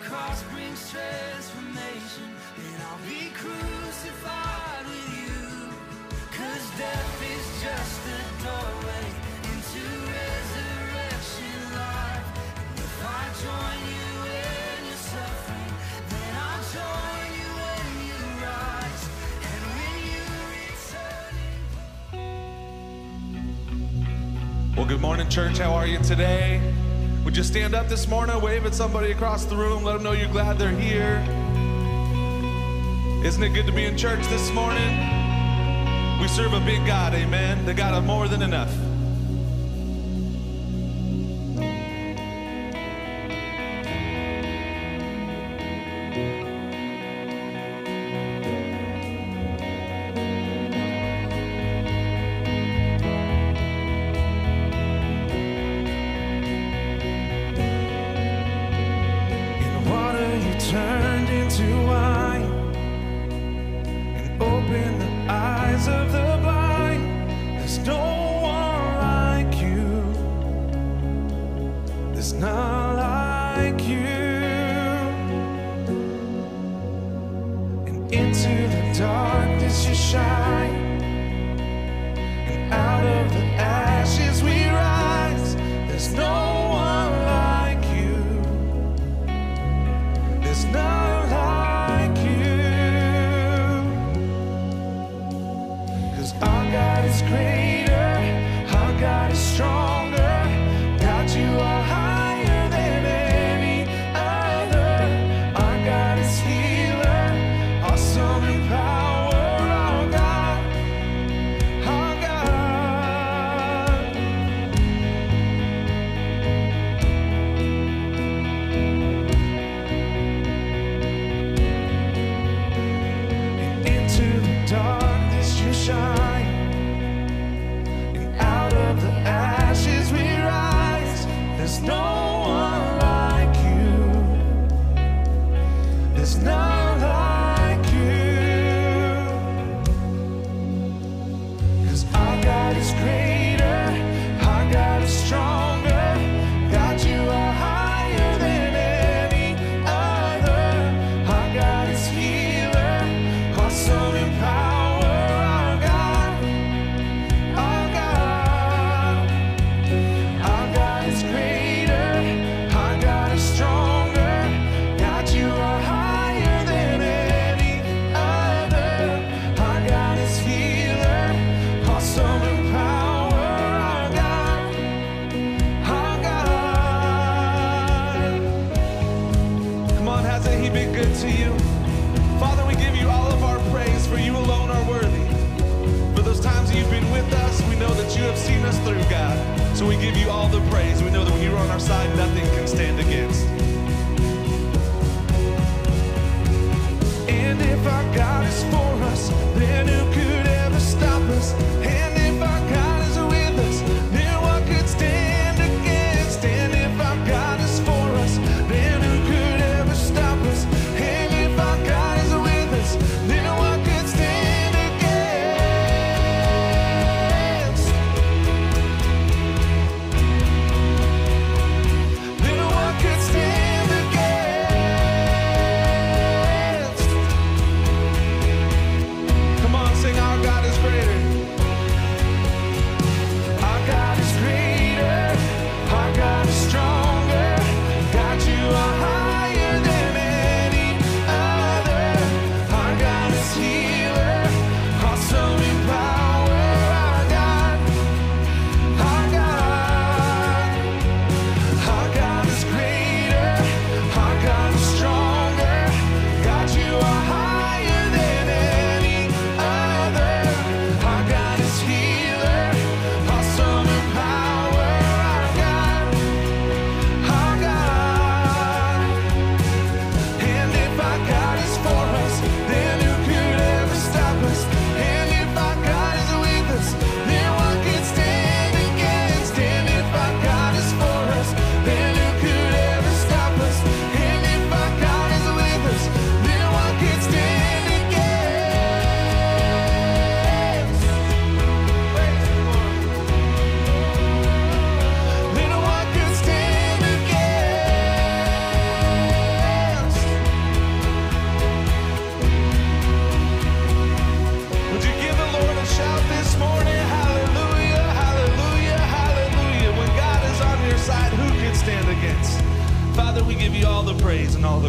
cross brings transformation, I'll be crucified with you. Cause death is just doorway into resurrection life. And if I join you in your suffering, then I'll join you when you rise. And when you return. Well, good morning, church. How are you today? Would you stand up this morning, wave at somebody across the room, let them know you're glad they're here? Isn't it good to be in church this morning? We serve a big God, amen. The God of more than enough. Come on, hasn't been good to you? Father, we give you all of our praise, for you alone are worthy. For those times that you've been with us, we know that you have seen us through, God. So we give you all the praise. We know that when you're on our side, nothing can stand against. And if our God is for us, then who could ever stop us? And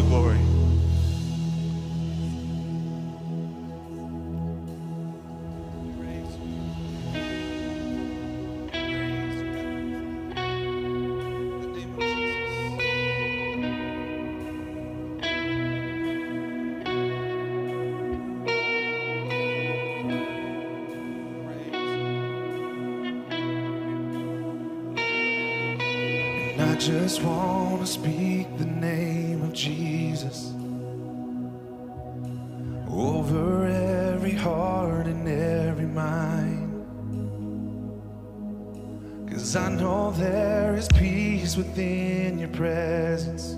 the glory. In your presence.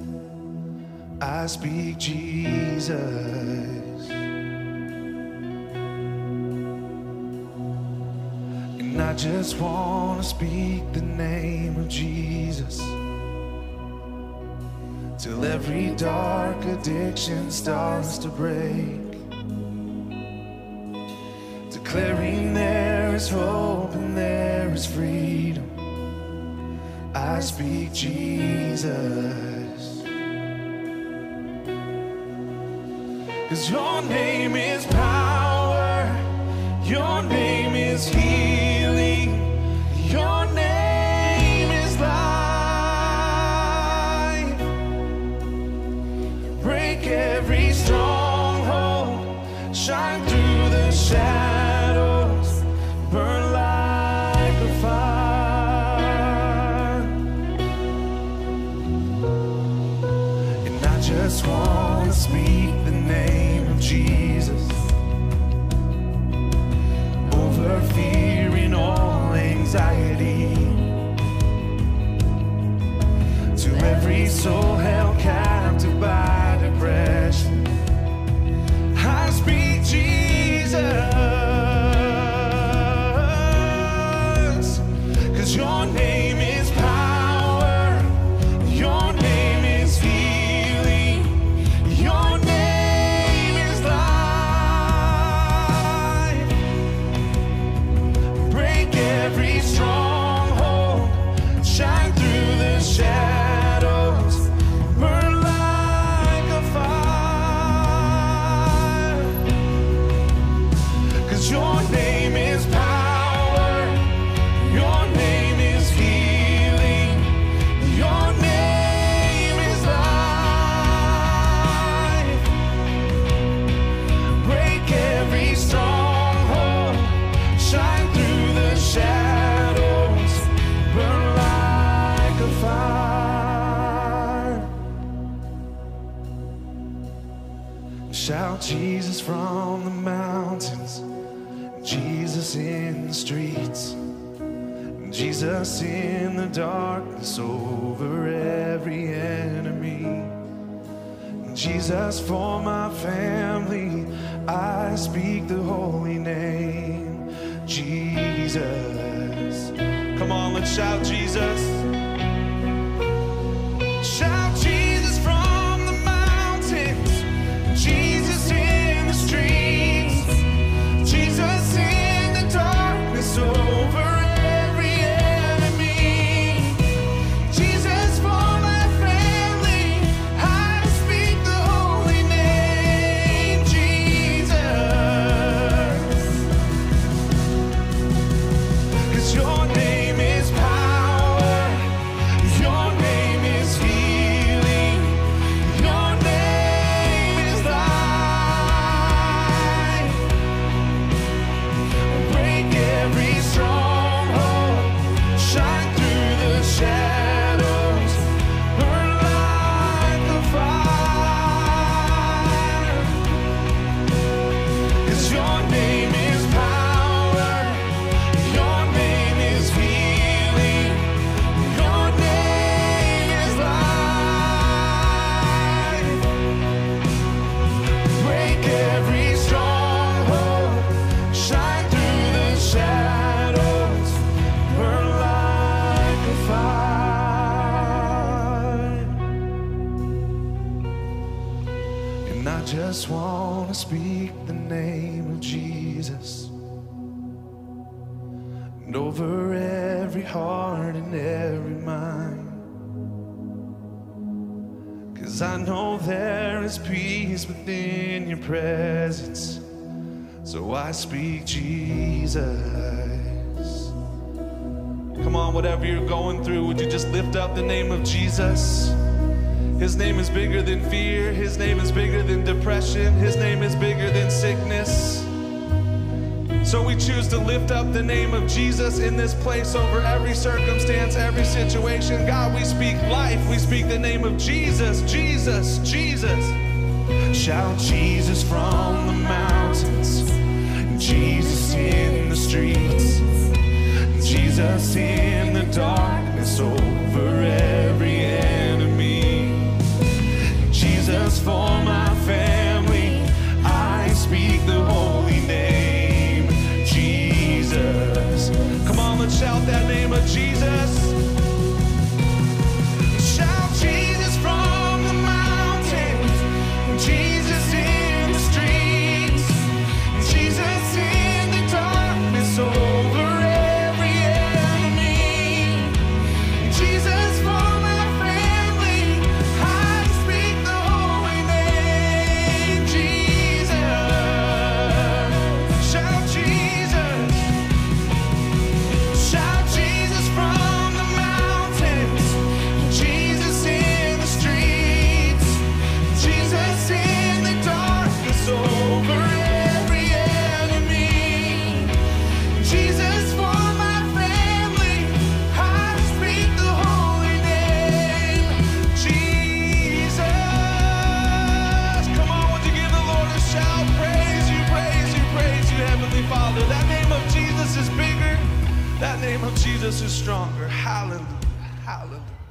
I speak Jesus. And I just want to speak the name of Jesus. Till every dark addiction starts to break. Declaring there is hope and there is freedom. I speak Jesus. Cause your name is power. Your name us in the darkness over every enemy. Jesus, for my family, I speak the holy name. Jesus. Come on, let's shout Jesus. Jesus? His name is bigger than fear. His name is bigger than depression. His name is bigger than sickness. So we choose to lift up the name of Jesus in this place over every circumstance, every situation. God, we speak life. We speak the name of Jesus, Jesus, Jesus. Shout Jesus from the mountains, Jesus in the streets, Jesus in the over every enemy. Jesus for my family, I speak the holy name, Jesus. Come on, let's shout that name of Jesus. Jesus is stronger. Hallelujah, hallelujah.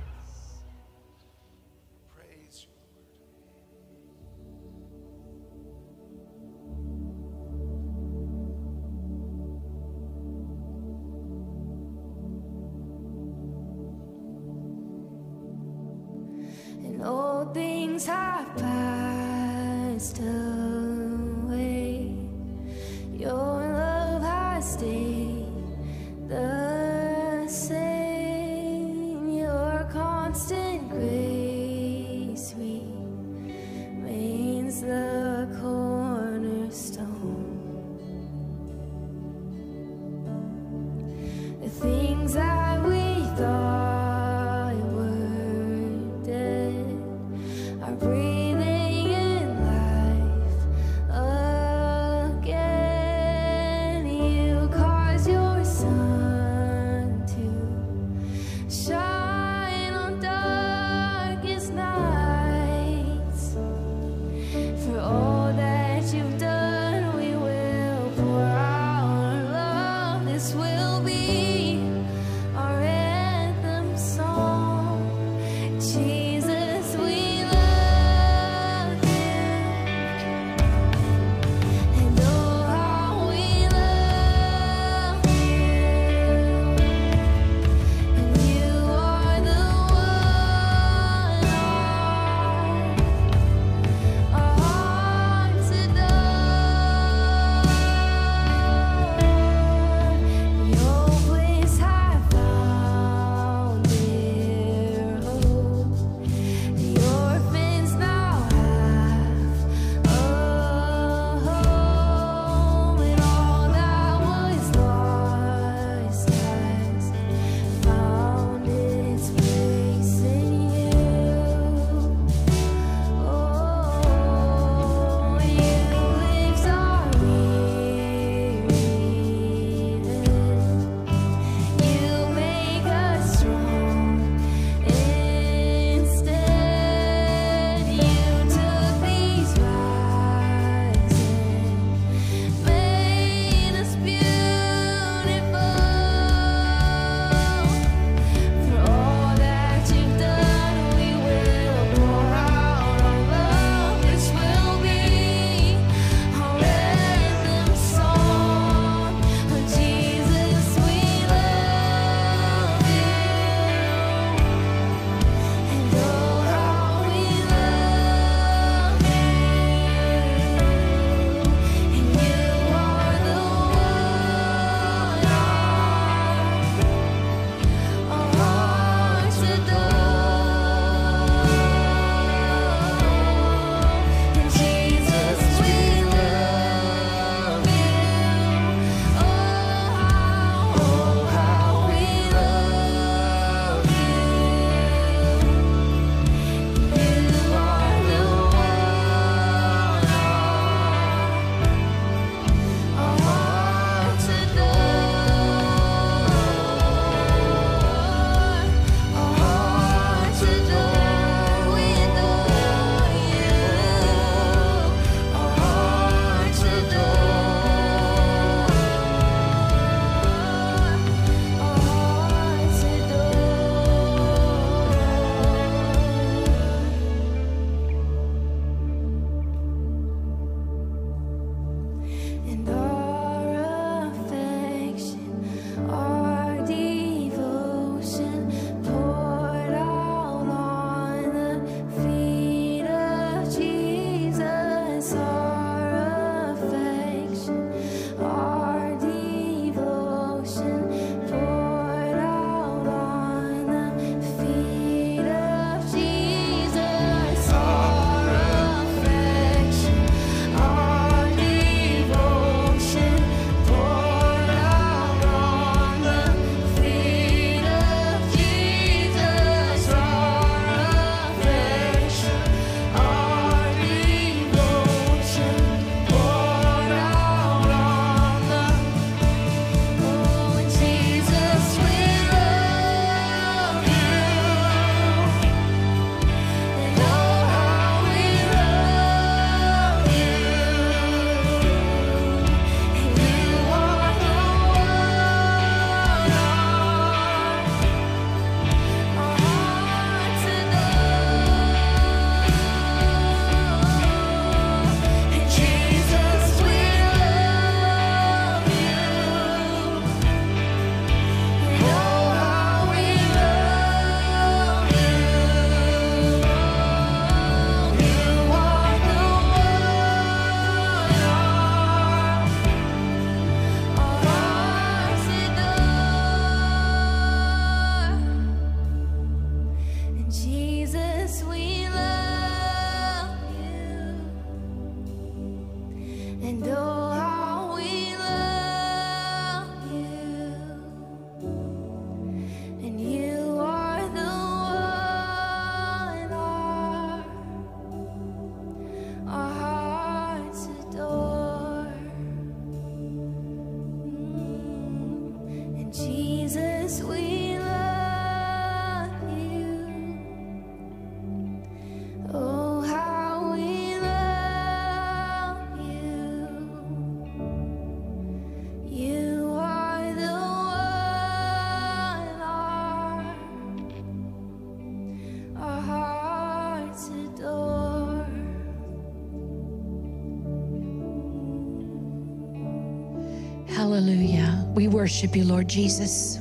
Worship you, Lord Jesus.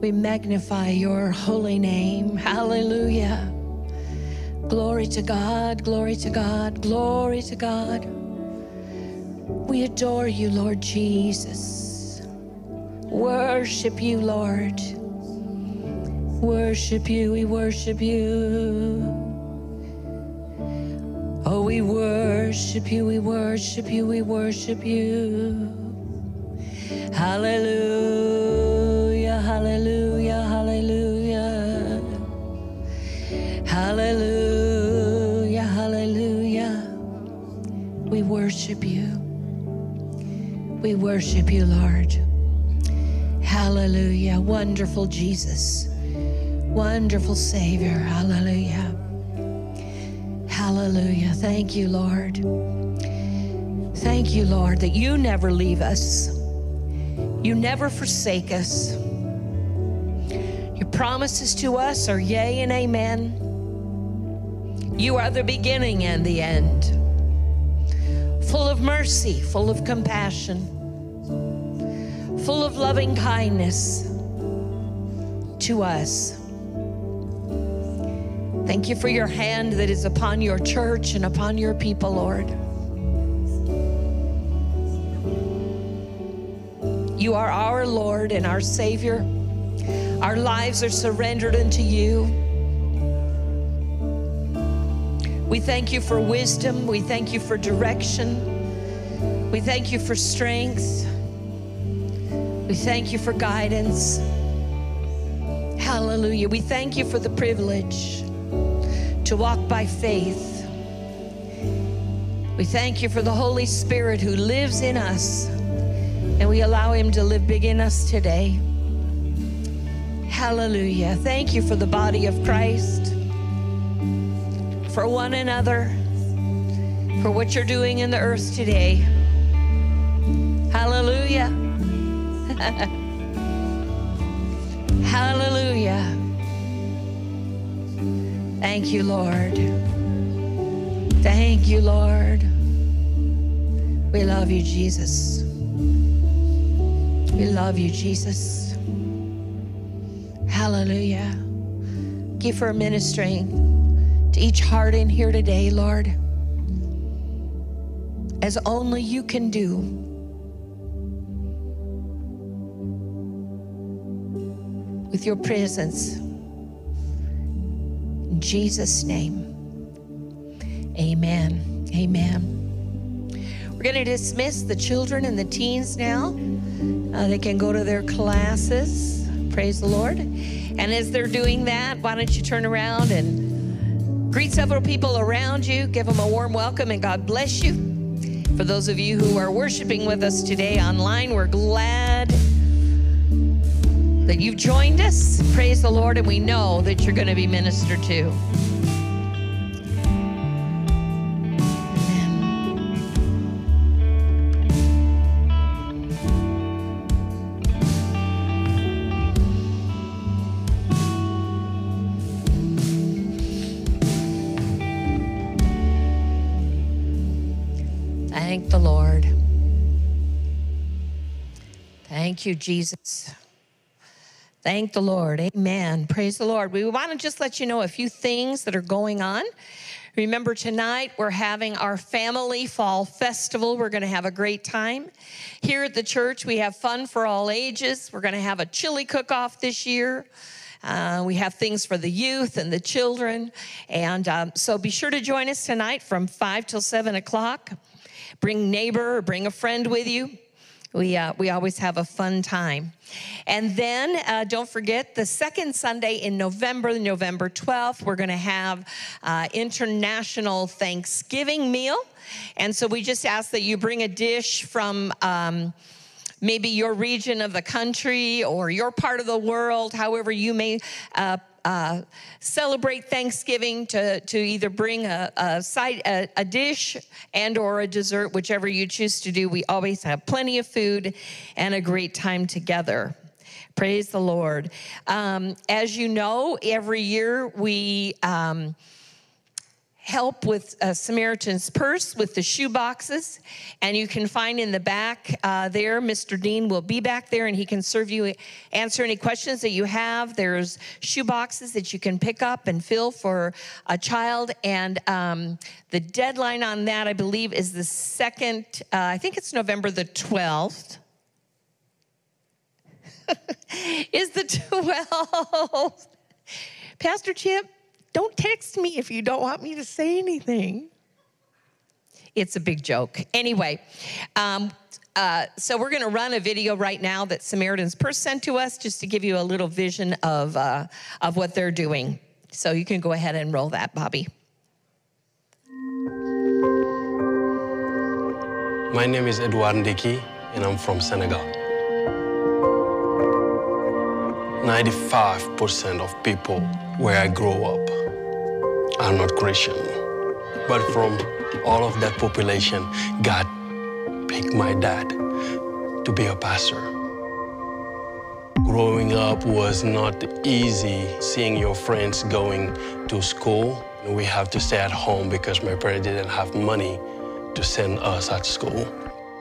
We magnify your holy name. Hallelujah. Glory to God, glory to God, glory to God. We adore you, Lord Jesus. Worship you, Lord. Worship you, we worship you. Oh, we worship you, we worship you, we worship you. Hallelujah, hallelujah, hallelujah. Hallelujah, hallelujah. We worship you. We worship you, Lord. Hallelujah. Wonderful Jesus. Wonderful Savior. Hallelujah. Hallelujah. Thank you, Lord. Thank you, Lord, that you never leave us. You never forsake us. Your promises to us are yea and amen. You are the beginning and the end. Full of mercy, full of compassion, full of loving kindness to us. Thank you for your hand that is upon your church and upon your people, Lord. You are our Lord and our Savior. Our lives are surrendered unto you. We thank you for wisdom. We thank you for direction. We thank you for strength. We thank you for guidance. Hallelujah. We thank you for the privilege to walk by faith. We thank you for the Holy Spirit who lives in us, and we allow him to live big in us today. Hallelujah. Thank you for the body of Christ, for one another, for what you're doing in the earth today. Hallelujah. Hallelujah. Thank you, Lord. Thank you, Lord. We love you, Jesus. We love you, Jesus. Hallelujah. Give for ministering to each heart in here today, Lord, as only you can do. With your presence. In Jesus' name. Amen. Amen. We're going to dismiss the children and the teens now. Uh, they can go to their classes. Praise the Lord. And as they're doing that, why don't you turn around and greet several people around you, give them a warm welcome, and God bless you. For those of you who are worshiping with us today online, we're glad that you've joined us. Praise the Lord, and we know that you're going to be ministered to. Thank you, Jesus. Thank the Lord. Amen. Praise the Lord. We want to just let you know a few things that are going on. Remember, tonight we're having our family fall festival. We're going to have a great time. Here at the church, we have fun for all ages. We're going to have a chili cook off this year. Uh, we have things for the youth and the children. And um, so be sure to join us tonight from 5 till 7 o'clock. Bring neighbor or bring a friend with you. We, uh, we always have a fun time. And then uh, don't forget the second Sunday in November, November 12th, we're going to have uh, International Thanksgiving meal. And so we just ask that you bring a dish from. Um, maybe your region of the country or your part of the world, however you may uh, uh, celebrate Thanksgiving to, to either bring a, a side a, a dish and or a dessert, whichever you choose to do. We always have plenty of food and a great time together. Praise the Lord. Um, as you know, every year we um, help with Samaritan's Purse with the shoe boxes. And you can find in the back uh, there, Mr. Dean will be back there and he can serve you, answer any questions that you have. There's shoe boxes that you can pick up and fill for a child. And um, the deadline on that, I believe, is the second, uh, I think it's November the 12th. is the 12th. Pastor Chip, don't text me if you don't want me to say anything. It's a big joke. Anyway, um, uh, so we're going to run a video right now that Samaritan's Purse sent to us just to give you a little vision of, uh, of what they're doing. So you can go ahead and roll that, Bobby. My name is Edouard Ndeki, and I'm from Senegal. 95% of people where I grow up are not Christian. But from all of that population, God picked my dad to be a pastor. Growing up was not easy seeing your friends going to school. We have to stay at home because my parents didn't have money to send us at school.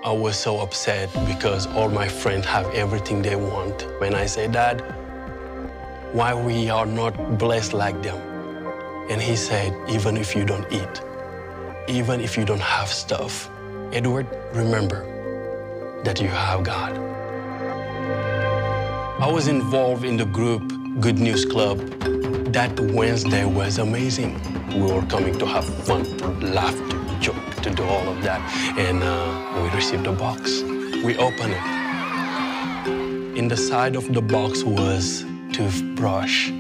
I was so upset because all my friends have everything they want. When I say, Dad, why we are not blessed like them? And he said, even if you don't eat, even if you don't have stuff, Edward, remember that you have God. I was involved in the group Good News Club. That Wednesday was amazing. We were coming to have fun, to laugh, to joke, to do all of that. And uh, we received a box. We opened it. In the side of the box was toothbrush.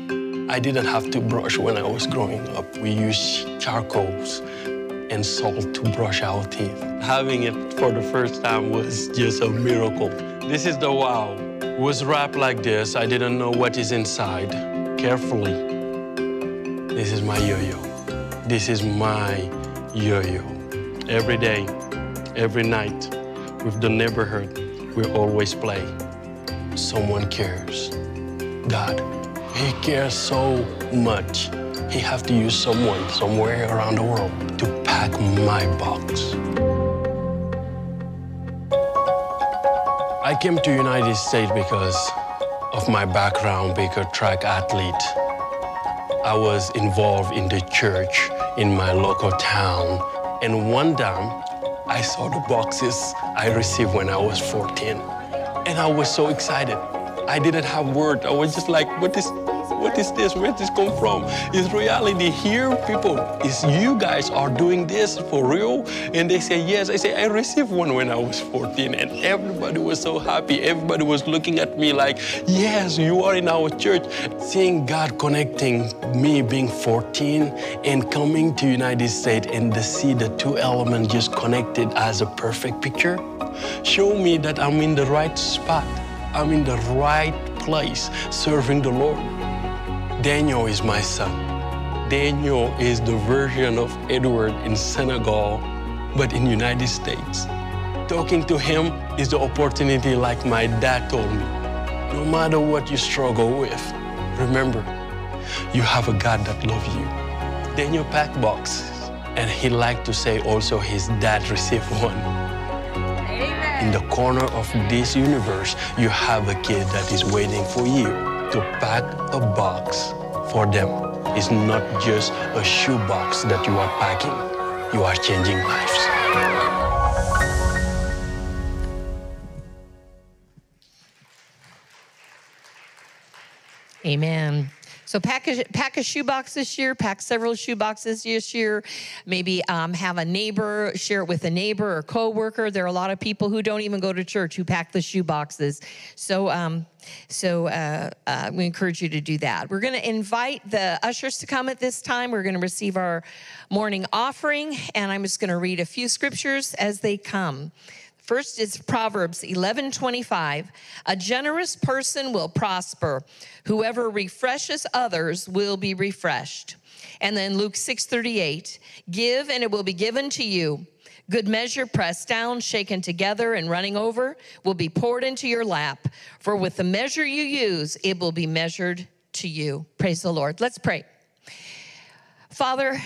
I didn't have to brush when I was growing up. We used charcoals and salt to brush our teeth. Having it for the first time was just a miracle. This is the wow. It was wrapped like this. I didn't know what is inside. Carefully. This is my yo-yo. This is my yo-yo. Every day, every night, with the neighborhood, we always play. Someone cares. God, He cares so much. He have to use someone somewhere around the world to pack my box. I came to United States because of my background, being a track athlete. I was involved in the church in my local town. And one time, I saw the boxes I received when I was 14. And I was so excited. I didn't have words. I was just like, what is, what is this? Where did this come from? It's reality here, people? Is you guys are doing this for real? And they say, yes. I say, I received one when I was 14. And everybody was so happy. Everybody was looking at me like, yes, you are in our church. Seeing God connecting me being 14 and coming to United States and to see the two elements just connected as a perfect picture, show me that I'm in the right spot. I'm in the right place serving the Lord. Daniel is my son. Daniel is the version of Edward in Senegal, but in United States. Talking to him is the opportunity like my dad told me. No matter what you struggle with, remember, you have a God that loves you. Daniel packed boxes, and he liked to say also his dad received one. In the corner of this universe, you have a kid that is waiting for you to pack a box for them. It's not just a shoebox that you are packing. You are changing lives. Amen. So pack a, pack a shoebox this year, pack several shoeboxes this year. Maybe um, have a neighbor, share it with a neighbor or coworker. There are a lot of people who don't even go to church who pack the shoeboxes. So, um, so uh, uh, we encourage you to do that. We're going to invite the ushers to come at this time. We're going to receive our morning offering, and I'm just going to read a few scriptures as they come. First is Proverbs 11:25. A generous person will prosper. Whoever refreshes others will be refreshed. And then Luke 6:38. Give and it will be given to you. Good measure pressed down, shaken together and running over will be poured into your lap. For with the measure you use, it will be measured to you. Praise the Lord. Let's pray. Father,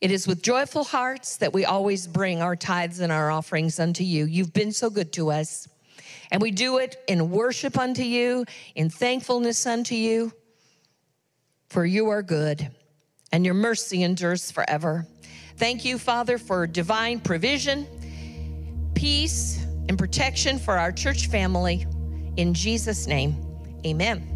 It is with joyful hearts that we always bring our tithes and our offerings unto you. You've been so good to us. And we do it in worship unto you, in thankfulness unto you, for you are good and your mercy endures forever. Thank you, Father, for divine provision, peace, and protection for our church family. In Jesus' name, amen.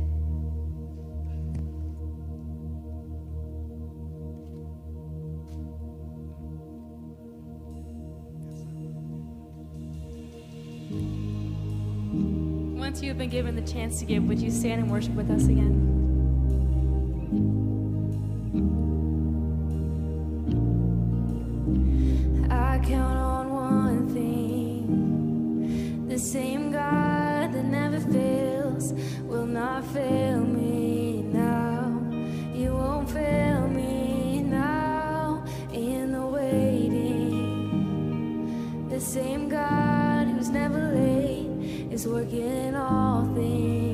Once you have been given the chance to give, would you stand and worship with us again? I count on one thing. The same God that never fails will not fail me now. You won't fail me now in the waiting. The same God who's never late is working all things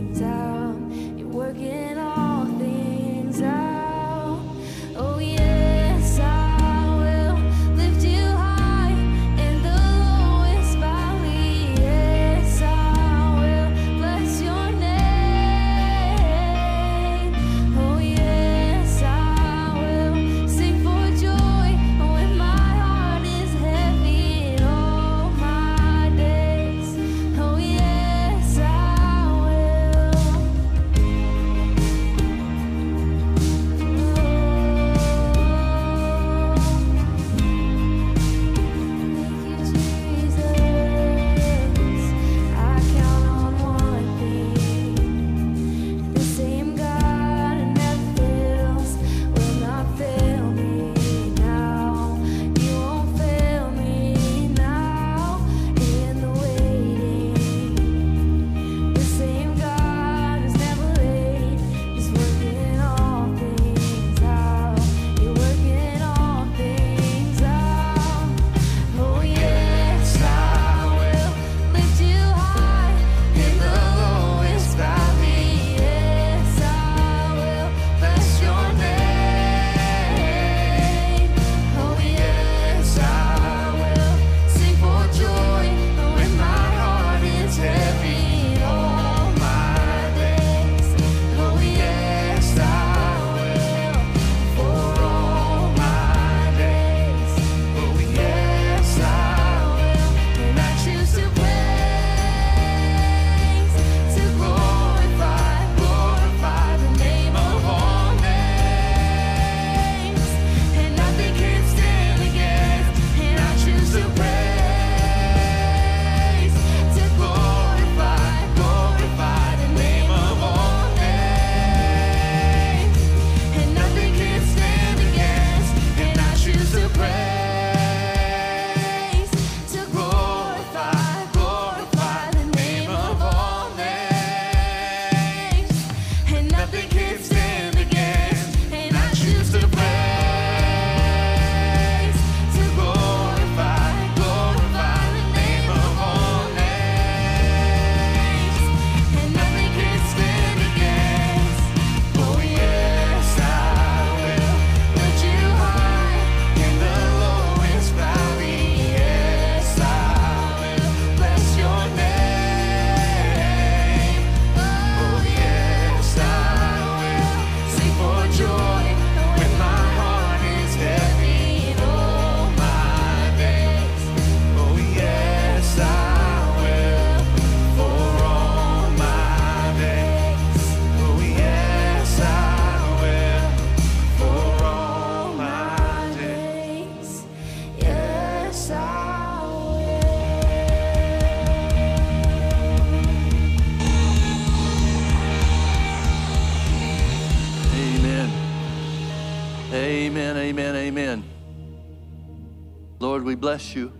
Lord, we bless you.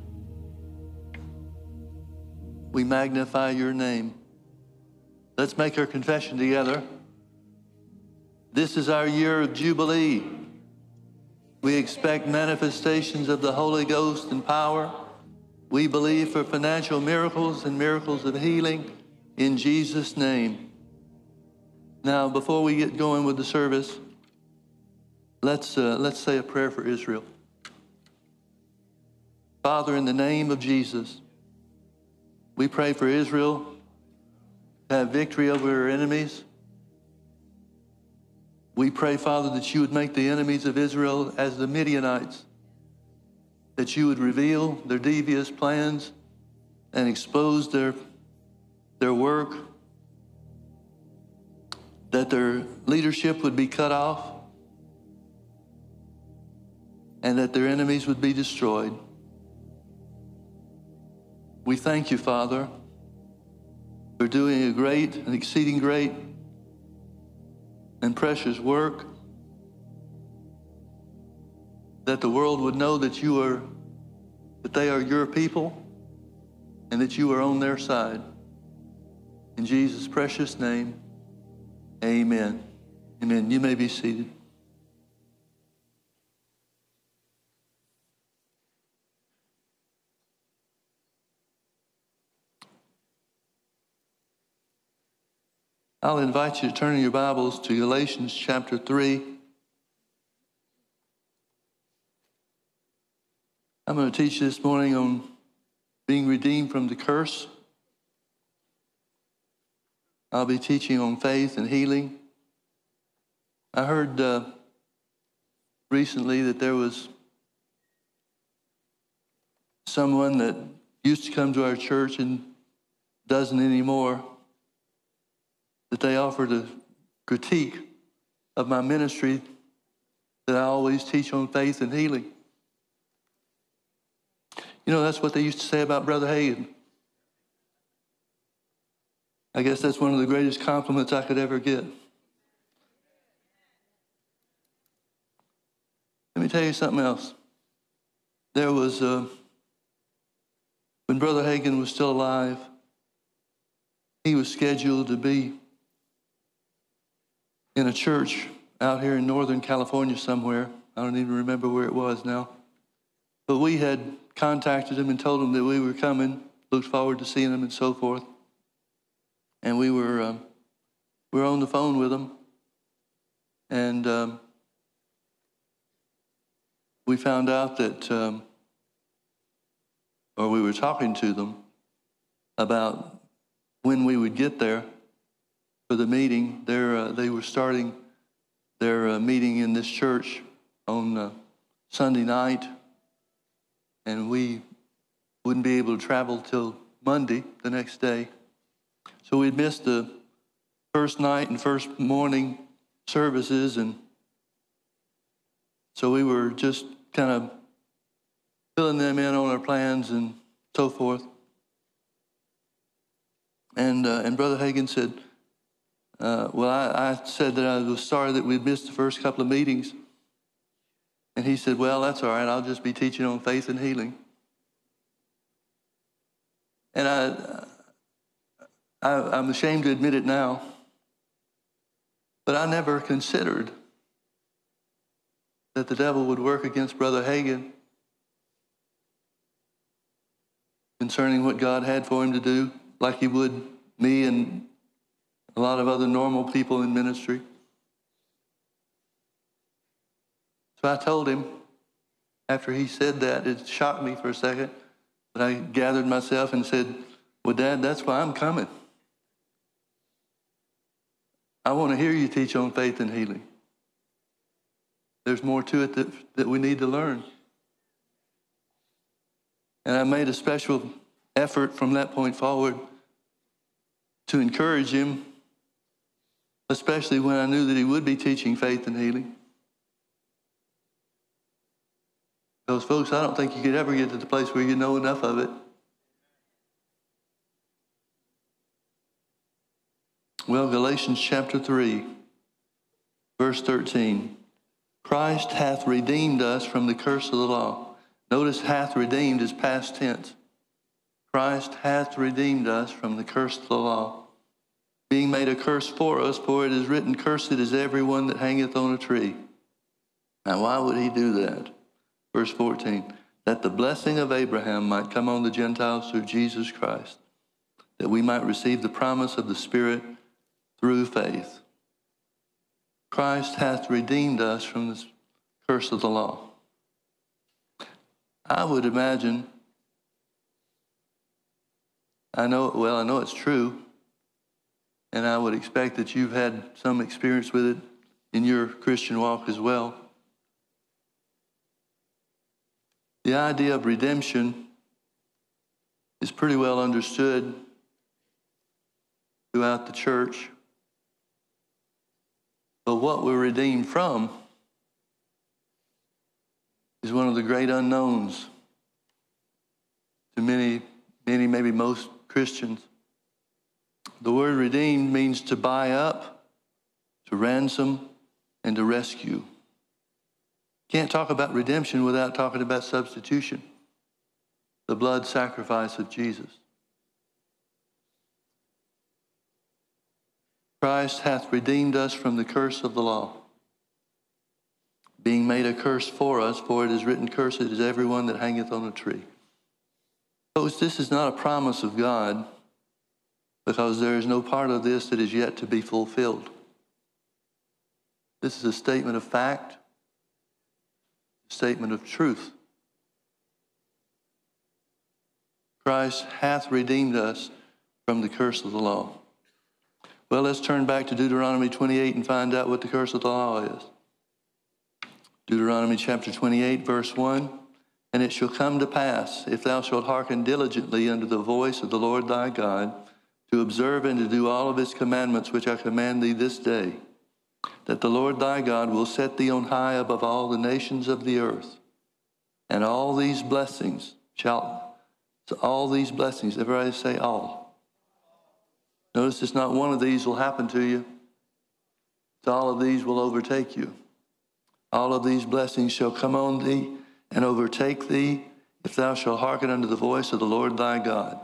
We magnify your name. Let's make our confession together. This is our year of Jubilee. We expect manifestations of the Holy Ghost and power. We believe for financial miracles and miracles of healing in Jesus' name. Now, before we get going with the service, let's, uh, let's say a prayer for Israel. Father, in the name of Jesus, we pray for Israel to have victory over her enemies. We pray, Father, that you would make the enemies of Israel as the Midianites, that you would reveal their devious plans and expose their, their work, that their leadership would be cut off, and that their enemies would be destroyed. We thank you, Father, for doing a great and exceeding great and precious work that the world would know that you are that they are your people and that you are on their side. In jesus precious name amen. Amen. You may be seated I'll invite you to turn in your Bibles to Galatians chapter 3. I'm going to teach this morning on being redeemed from the curse. I'll be teaching on faith and healing. I heard uh, recently that there was someone that used to come to our church and doesn't anymore that they offered a critique of my ministry that I always teach on faith and healing. You know, that's what they used to say about Brother Hagin. I guess that's one of the greatest compliments I could ever get. Let me tell you something else. There was, uh, when Brother Hagin was still alive, he was scheduled to be in a church out here in Northern California somewhere. I don't even remember where it was now. But we had contacted him and told him that we were coming, looked forward to seeing him and so forth. And we were, um, we were on the phone with him. And um, we found out that, um, or we were talking to them about when we would get there for the meeting. They're, uh, they were starting their uh, meeting in this church on uh, Sunday night, and we wouldn't be able to travel till Monday, the next day. So we'd missed the first night and first morning services, and so we were just kind of filling them in on our plans and so forth. And, uh, and Brother Hagin said, uh, well, I, I, said that I was sorry that we'd missed the first couple of meetings. And he said, Well, that's all right. I'll just be teaching on faith and healing. And I, I, I'm ashamed to admit it now, but I never considered that the devil would work against Brother Hagin concerning what God had for him to do, like he would me and a lot of other normal people in ministry. So I told him, after he said that, it shocked me for a second, but I gathered myself and said, Well, Dad, that's why I'm coming. I want to hear you teach on faith and healing. There's more to it that, that we need to learn. And I made a special effort from that point forward to encourage him especially when I knew that he would be teaching faith and healing. Because, folks, I don't think you could ever get to the place where you know enough of it. Well, Galatians chapter 3, verse 13. Christ hath redeemed us from the curse of the law. Notice, hath redeemed is past tense. Christ hath redeemed us from the curse of the law being made a curse for us, for it is written, Cursed is everyone that hangeth on a tree. Now, why would he do that? Verse 14, that the blessing of Abraham might come on the Gentiles through Jesus Christ, that we might receive the promise of the Spirit through faith. Christ hath redeemed us from the curse of the law. I would imagine I know, well, I know it's true, and I would expect that you've had some experience with it in your Christian walk as well. The idea of redemption is pretty well understood throughout the church. But what we're redeemed from is one of the great unknowns to many, many, maybe most Christians. The word redeemed means to buy up, to ransom, and to rescue. Can't talk about redemption without talking about substitution, the blood sacrifice of Jesus. Christ hath redeemed us from the curse of the law, being made a curse for us, for it is written, Cursed is everyone that hangeth on a tree. Folks, this is not a promise of God because there is no part of this that is yet to be fulfilled. This is a statement of fact, a statement of truth. Christ hath redeemed us from the curse of the law. Well, let's turn back to Deuteronomy 28 and find out what the curse of the law is. Deuteronomy chapter 28, verse 1 And it shall come to pass, if thou shalt hearken diligently unto the voice of the Lord thy God, to observe and to do all of his commandments which I command thee this day, that the Lord thy God will set thee on high above all the nations of the earth. And all these blessings shall, all these blessings, everybody say all Notice it's not one of these will happen to you. It's all of these will overtake you. All of these blessings shall come on thee and overtake thee if thou shalt hearken unto the voice of the Lord thy God.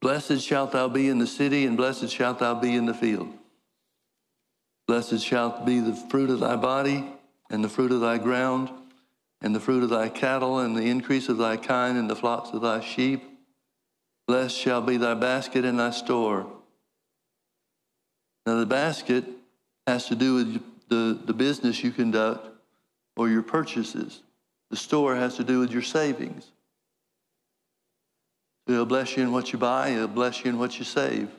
Blessed shalt thou be in the city, and blessed shalt thou be in the field. Blessed shalt be the fruit of thy body, and the fruit of thy ground, and the fruit of thy cattle, and the increase of thy kind, and the flocks of thy sheep Blessed shall be thy basket and thy store. Now, the basket has to do with the, the business you conduct or your purchases. The store has to do with your savings. He'll bless you in what you buy, he'll bless you in what you save.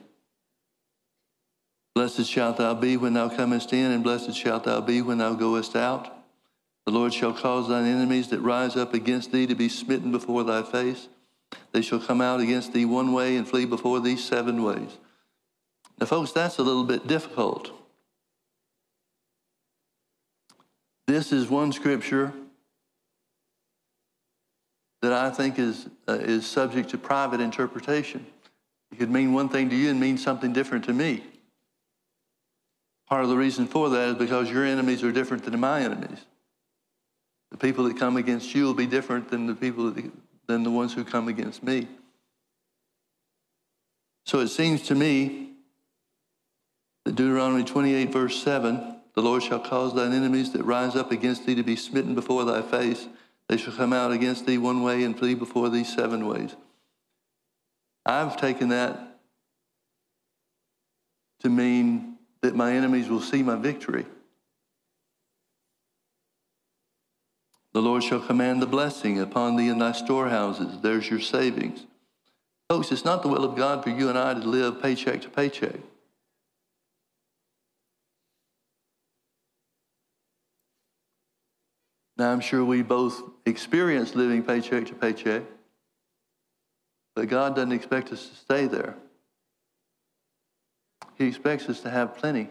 Blessed shalt thou be when thou comest in, and blessed shalt thou be when thou goest out. The Lord shall cause thine enemies that rise up against thee to be smitten before thy face. They shall come out against thee one way and flee before thee seven ways. Now, folks, that's a little bit difficult. This is one scripture that I think is, uh, is subject to private interpretation. It could mean one thing to you and mean something different to me. Part of the reason for that is because your enemies are different than my enemies. The people that come against you will be different than the people that than the ones who come against me. So it seems to me that Deuteronomy 28, verse 7 the Lord shall cause thine enemies that rise up against thee to be smitten before thy face. They shall come out against thee one way and flee before thee seven ways. I've taken that to mean that my enemies will see my victory. The Lord shall command the blessing upon thee in thy storehouses. There's your savings. Folks, it's not the will of God for you and I to live paycheck to paycheck. Now, I'm sure we both experience living paycheck to paycheck, but God doesn't expect us to stay there. He expects us to have plenty.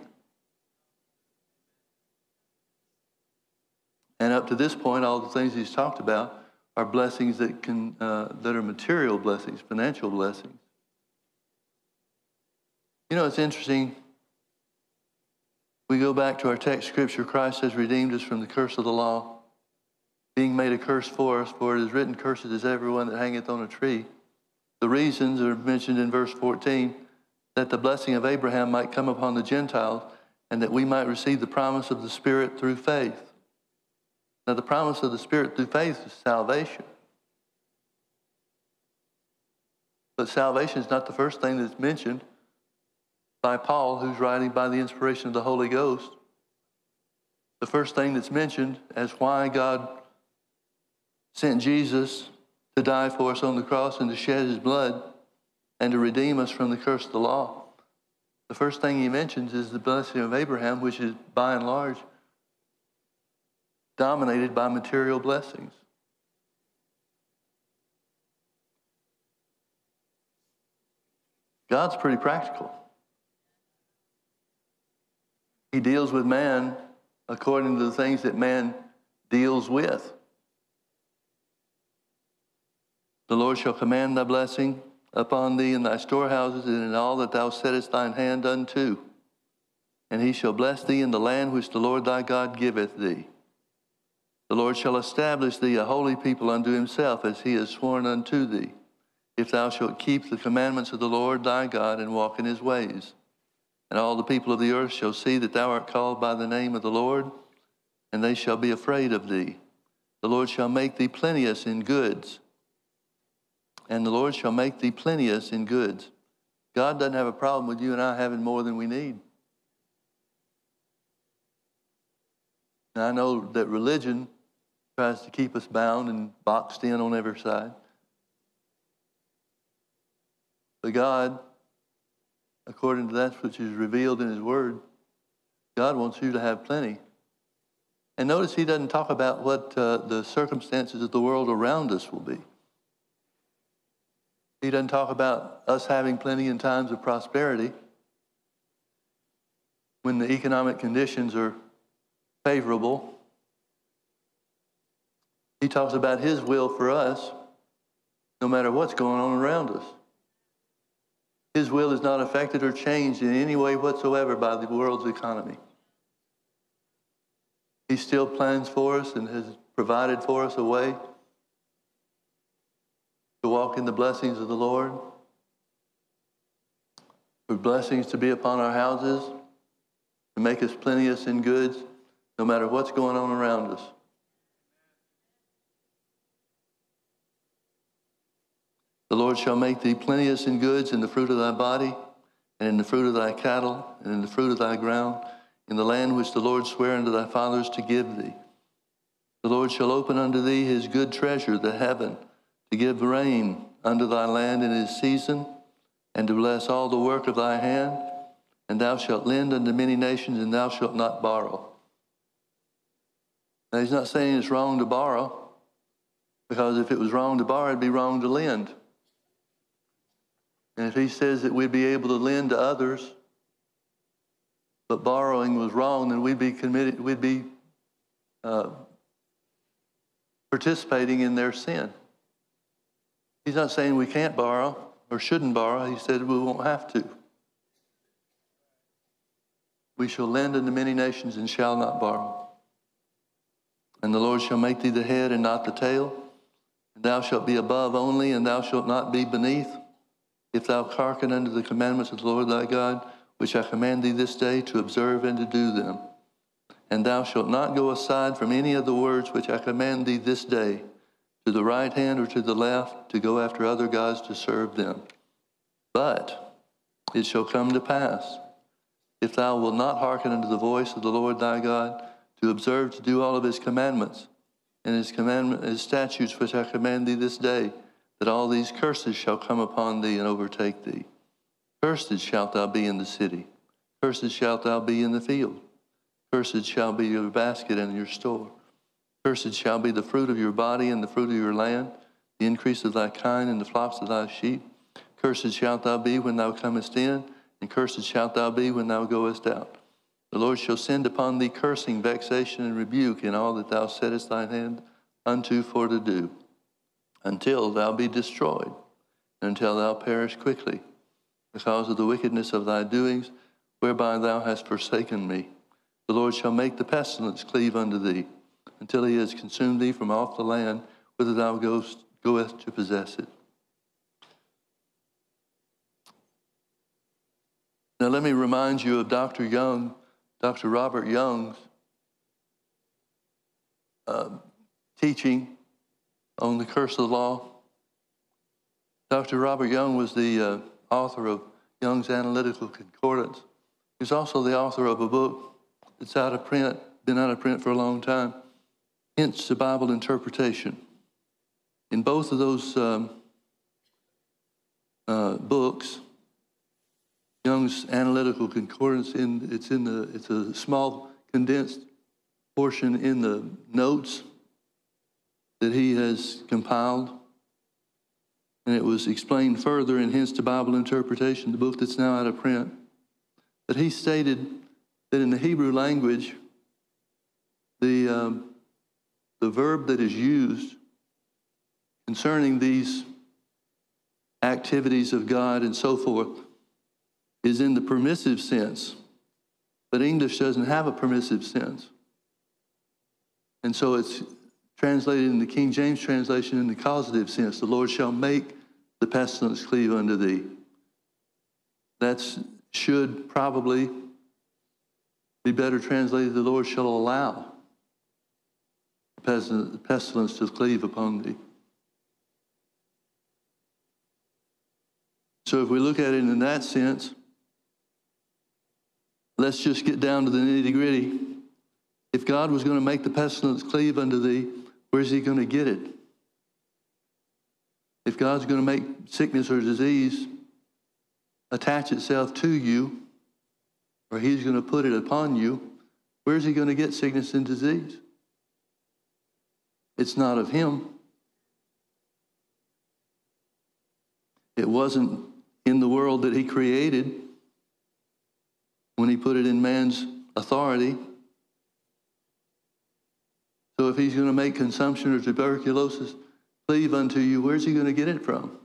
And up to this point, all the things he's talked about are blessings that can uh, that are material blessings, financial blessings. You know, it's interesting. We go back to our text scripture. Christ has redeemed us from the curse of the law, being made a curse for us. For it is written, "Cursed is everyone that hangeth on a tree." The reasons are mentioned in verse 14 that the blessing of Abraham might come upon the Gentiles and that we might receive the promise of the Spirit through faith. Now, the promise of the Spirit through faith is salvation. But salvation is not the first thing that's mentioned by Paul, who's writing by the inspiration of the Holy Ghost. The first thing that's mentioned as why God sent Jesus to die for us on the cross and to shed his blood and to redeem us from the curse of the law. The first thing he mentions is the blessing of Abraham, which is by and large dominated by material blessings. God's pretty practical. He deals with man according to the things that man deals with. The Lord shall command thy blessing upon thee in thy storehouses and in all that thou settest thine hand unto. And he shall bless thee in the land which the Lord thy God giveth thee. The Lord shall establish thee a holy people unto himself, as he has sworn unto thee, if thou shalt keep the commandments of the Lord thy God and walk in his ways. And all the people of the earth shall see that thou art called by the name of the Lord, and they shall be afraid of thee. The Lord shall make thee plenteous in goods, and the Lord shall make thee plenteous in goods. God doesn't have a problem with you and I having more than we need. I know that religion tries to keep us bound and boxed in on every side. But God, according to that which is revealed in His Word, God wants you to have plenty. And notice He doesn't talk about what uh, the circumstances of the world around us will be. He doesn't talk about us having plenty in times of prosperity when the economic conditions are favorable. He talks about His will for us no matter what's going on around us. His will is not affected or changed in any way whatsoever by the world's economy. He still plans for us and has provided for us a way to walk in the blessings of the Lord, for blessings to be upon our houses, to make us plenteous in goods, no matter what's going on around us. The Lord shall make thee plenteous in goods in the fruit of thy body, and in the fruit of thy cattle, and in the fruit of thy ground, in the land which the Lord sware unto thy fathers to give thee. The Lord shall open unto thee his good treasure, the heaven, to give rain unto thy land in his season, and to bless all the work of thy hand. And thou shalt lend unto many nations, and thou shalt not borrow. Now, he's not saying it's wrong to borrow, because if it was wrong to borrow, it'd be wrong to lend. And if he says that we'd be able to lend to others, but borrowing was wrong, then we'd be committed, we'd be uh, participating in their sin. He's not saying we can't borrow or shouldn't borrow. He said we won't have to. We shall lend unto many nations and shall not borrow. And the Lord shall make thee the head and not the tail. And thou shalt be above only, and thou shalt not be beneath if thou hearken unto the commandments of the Lord thy God, which I command thee this day to observe and to do them. And thou shalt not go aside from any of the words which I command thee this day, to the right hand or to the left, to go after other gods to serve them. But it shall come to pass, if thou wilt not hearken unto the voice of the Lord thy God, to observe to do all of his commandments and his commandment, his statutes which I command thee this day, that all these curses shall come upon thee and overtake thee. Cursed shalt thou be in the city, cursed shalt thou be in the field, cursed shall be your basket and your store. Cursed shall be the fruit of your body and the fruit of your land, the increase of thy kind and the flocks of thy sheep. Cursed shalt thou be when thou comest in, and cursed shalt thou be when thou goest out. The Lord shall send upon thee cursing, vexation, and rebuke in all that thou settest thine hand unto for to do until thou be destroyed, and until thou perish quickly, because of the wickedness of thy doings, whereby thou hast forsaken me. The Lord shall make the pestilence cleave unto thee, until he has consumed thee from off the land whither thou goest, goest to possess it. Now, let me remind you of Dr. Young, Dr. Robert Young's uh, teaching on the curse of the law. Dr. Robert Young was the uh, author of Young's Analytical Concordance. He's also the author of a book that's out of print, been out of print for a long time, Hints to Bible Interpretation. In both of those um, uh, books. Young's Analytical Concordance. In it's in the it's a small condensed portion in the notes that he has compiled. And it was explained further in Hints to Bible Interpretation, the book that's now out of print, that he stated that in the Hebrew language, the, um, the verb that is used concerning these activities of God and so forth is in the permissive sense, but English doesn't have a permissive sense. And so it's translated in the King James translation in the causative sense the Lord shall make the pestilence cleave unto thee. That should probably be better translated the Lord shall allow pestilence to cleave upon thee. So if we look at it in that sense, let's just get down to the nitty gritty. If God was going to make the pestilence cleave unto thee, where's he going to get it? If God's going to make sickness or disease attach itself to you, or he's going to put it upon you, where's he going to get sickness and disease? It's not of him. It wasn't in the world that he created when he put it in man's authority. So if he's going to make consumption or tuberculosis cleave unto you, where's he going to get it from?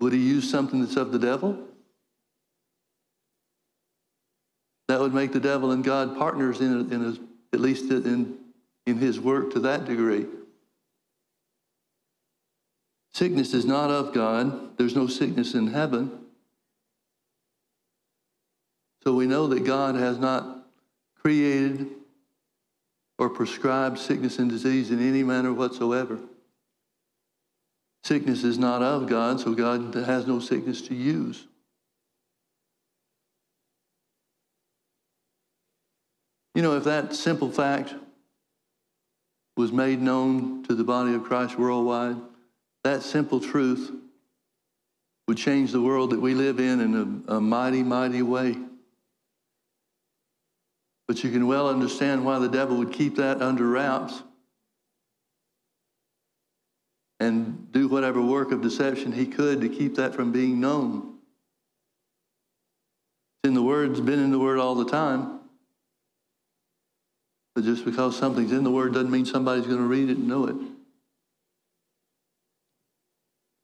Would he use something that's of the devil? That would make the devil and God partners in, a, in a, at least in, in his work to that degree. Sickness is not of God. There's no sickness in heaven. So we know that God has not created or prescribed sickness and disease in any manner whatsoever. Sickness is not of God, so God has no sickness to use. You know, if that simple fact was made known to the body of Christ worldwide, that simple truth would change the world that we live in in a, a mighty, mighty way. But you can well understand why the devil would keep that under wraps and do whatever work of deception he could to keep that from being known. It's in the Word, it's been in the Word all the time. But just because something's in the Word doesn't mean somebody's going to read it and know it.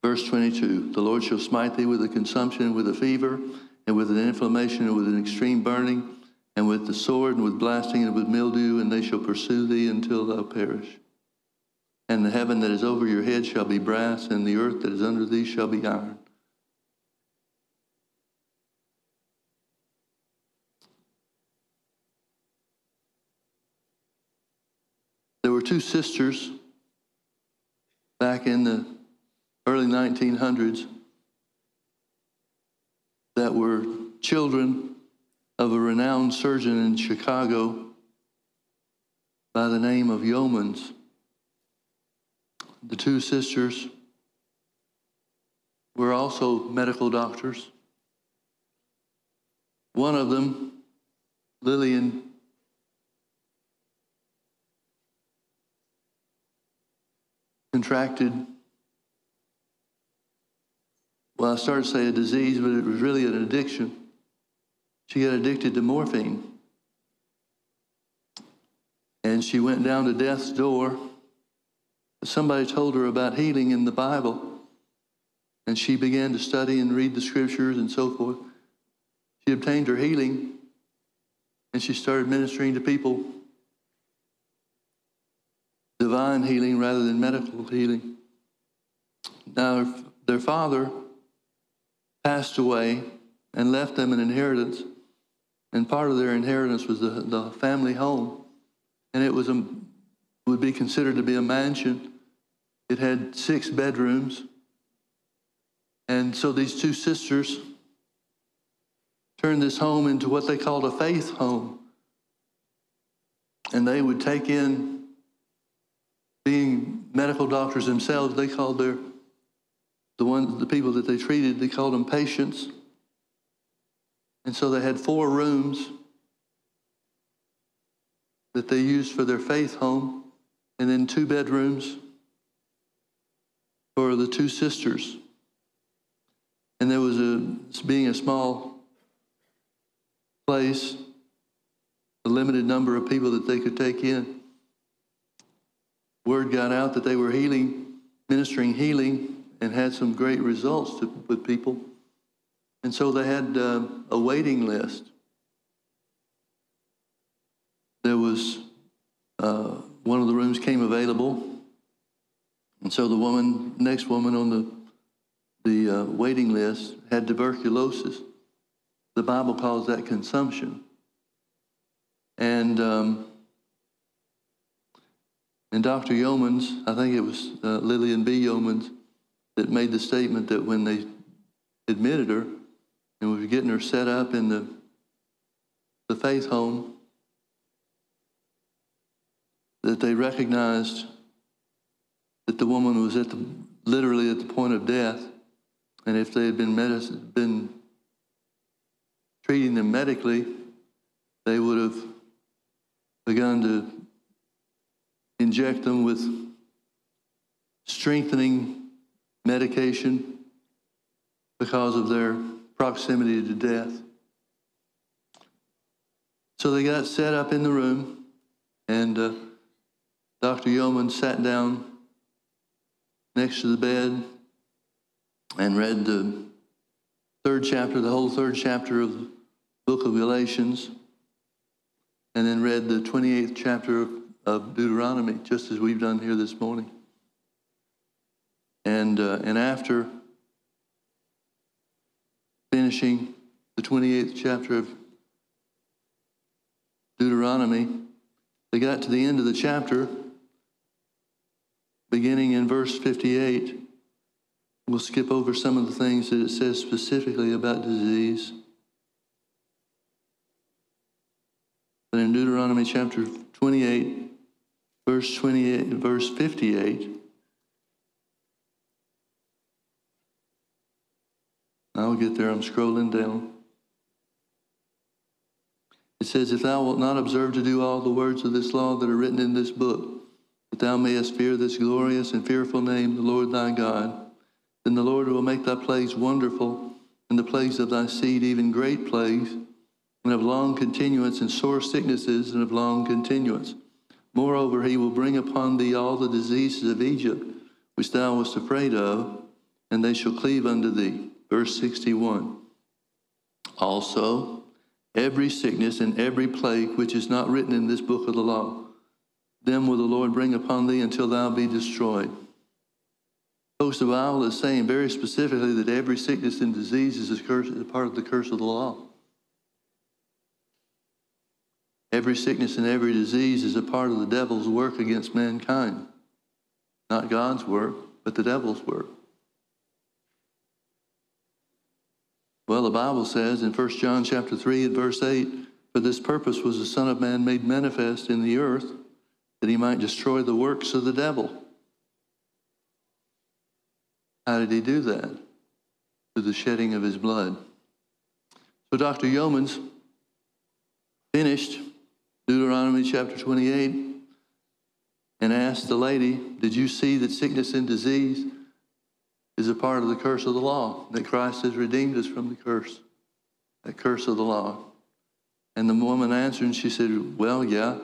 Verse 22 The Lord shall smite thee with a consumption, with a fever, and with an inflammation, and with an extreme burning, and with the sword, and with blasting, and with mildew, and they shall pursue thee until thou perish. And the heaven that is over your head shall be brass, and the earth that is under thee shall be iron. There were two sisters back in the early 1900s that were children of a renowned surgeon in Chicago by the name of Yeomans. The two sisters were also medical doctors. One of them, Lillian contracted, well, I started to say a disease, but it was really an addiction. She got addicted to morphine. And she went down to death's door Somebody told her about healing in the Bible, and she began to study and read the scriptures and so forth. She obtained her healing, and she started ministering to people divine healing rather than medical healing. Now, their father passed away and left them an inheritance, and part of their inheritance was the, the family home, and it was a would be considered to be a mansion. It had six bedrooms. And so these two sisters turned this home into what they called a faith home. And they would take in, being medical doctors themselves, they called their the ones, the people that they treated, they called them patients. And so they had four rooms that they used for their faith home, and then two bedrooms for the two sisters. And there was a, being a small place, a limited number of people that they could take in. Word got out that they were healing, ministering healing, and had some great results to, with people. And so they had uh, a waiting list. There was uh, one of the rooms came available, and so the woman, next woman on the the uh, waiting list, had tuberculosis. The Bible calls that consumption. And um, and Dr. Yeomans, I think it was uh, Lillian B. Yeomans, that made the statement that when they admitted her and we were getting her set up in the the faith home, that they recognized that the woman was at the literally at the point of death, and if they had been medic- been treating them medically, they would have begun to inject them with strengthening medication because of their proximity to death. So they got set up in the room, and uh, Dr. Yeoman sat down next to the bed and read the third chapter, the whole third chapter of the book of Galatians, and then read the 28th chapter of, of Deuteronomy, just as we've done here this morning. And, uh, and after finishing the 28th chapter of Deuteronomy, they got to the end of the chapter, beginning in verse 58. We'll skip over some of the things that it says specifically about disease. But in Deuteronomy chapter 28, verse 28, verse 58, I'll get there, I'm scrolling down. It says, If thou wilt not observe to do all the words of this law that are written in this book, that thou mayest fear this glorious and fearful name, the Lord thy God, then the Lord will make thy plagues wonderful, and the plagues of thy seed even great plagues, and of long continuance, and sore sicknesses, and of long continuance. Moreover, he will bring upon thee all the diseases of Egypt, which thou wast afraid of, and they shall cleave unto thee. Verse 61. Also, every sickness and every plague which is not written in this book of the law, them will the Lord bring upon thee until thou be destroyed. Most of Bible is saying very specifically that every sickness and disease is a, curse, a part of the curse of the law. Every sickness and every disease is a part of the devil's work against mankind. Not God's work, but the devil's work. Well, the Bible says in 1 John chapter 3 and verse 8, For this purpose was the Son of Man made manifest in the earth, that he might destroy the works of the devil. How did he do that? Through the shedding of his blood. So Dr. Yeomans finished Deuteronomy chapter 28 and asked the lady, Did you see that sickness and disease is a part of the curse of the law? That Christ has redeemed us from the curse, that curse of the law. And the woman answered and she said, Well, yeah,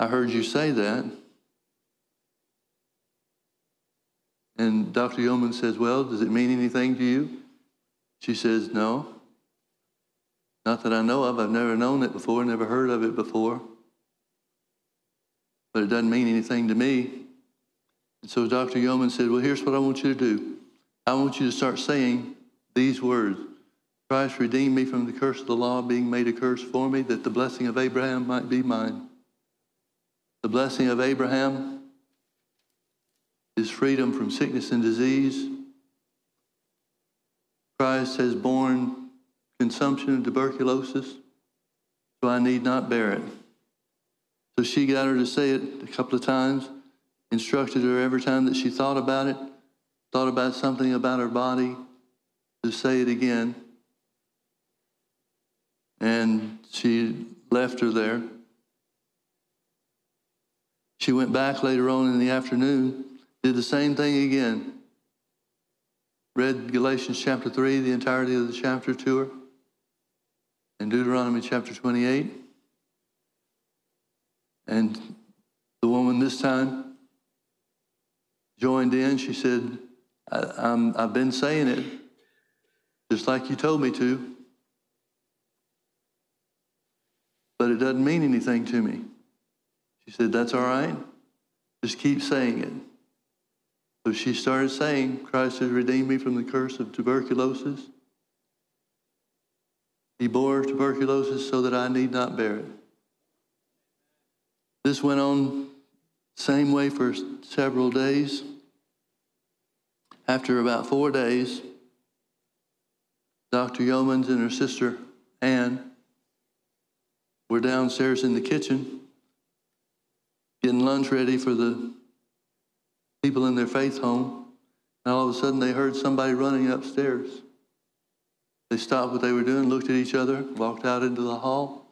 I heard you say that. And Dr. Yeoman says, Well, does it mean anything to you? She says, No. Not that I know of. I've never known it before, never heard of it before. But it doesn't mean anything to me. And so Dr. Yeoman said, Well, here's what I want you to do. I want you to start saying these words Christ redeemed me from the curse of the law, being made a curse for me, that the blessing of Abraham might be mine. The blessing of Abraham is freedom from sickness and disease. Christ has borne consumption and tuberculosis, so I need not bear it. So she got her to say it a couple of times, instructed her every time that she thought about it, thought about something about her body to say it again. And she left her there. She went back later on in the afternoon, did the same thing again. Read Galatians chapter 3, the entirety of the chapter to her, and Deuteronomy chapter 28. And the woman this time joined in. She said, I, I've been saying it just like you told me to, but it doesn't mean anything to me. She said, That's all right. Just keep saying it. So she started saying, Christ has redeemed me from the curse of tuberculosis. He bore tuberculosis so that I need not bear it. This went on same way for several days. After about four days, Dr. Yeomans and her sister Ann were downstairs in the kitchen getting lunch ready for the people in their faith home. And all of a sudden, they heard somebody running upstairs. They stopped what they were doing, looked at each other, walked out into the hall,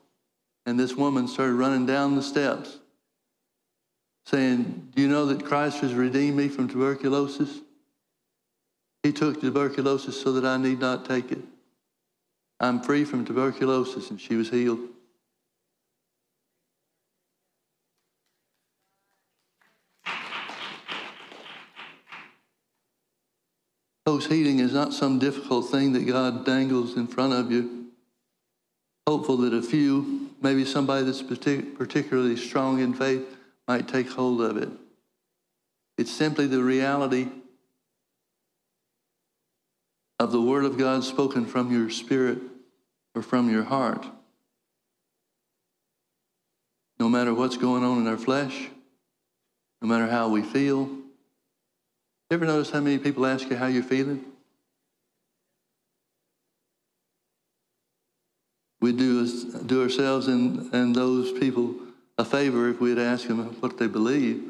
and this woman started running down the steps saying, Do you know that Christ has redeemed me from tuberculosis? He took tuberculosis so that I need not take it. I'm free from tuberculosis, and she was healed. Folks, healing is not some difficult thing that God dangles in front of you. Hopeful that a few, maybe somebody that's partic- particularly strong in faith, might take hold of it. It's simply the reality of the Word of God spoken from your spirit or from your heart. No matter what's going on in our flesh, no matter how we feel. You ever notice how many people ask you how you're feeling? We'd do, do ourselves and, and those people a favor if we'd ask them what they believe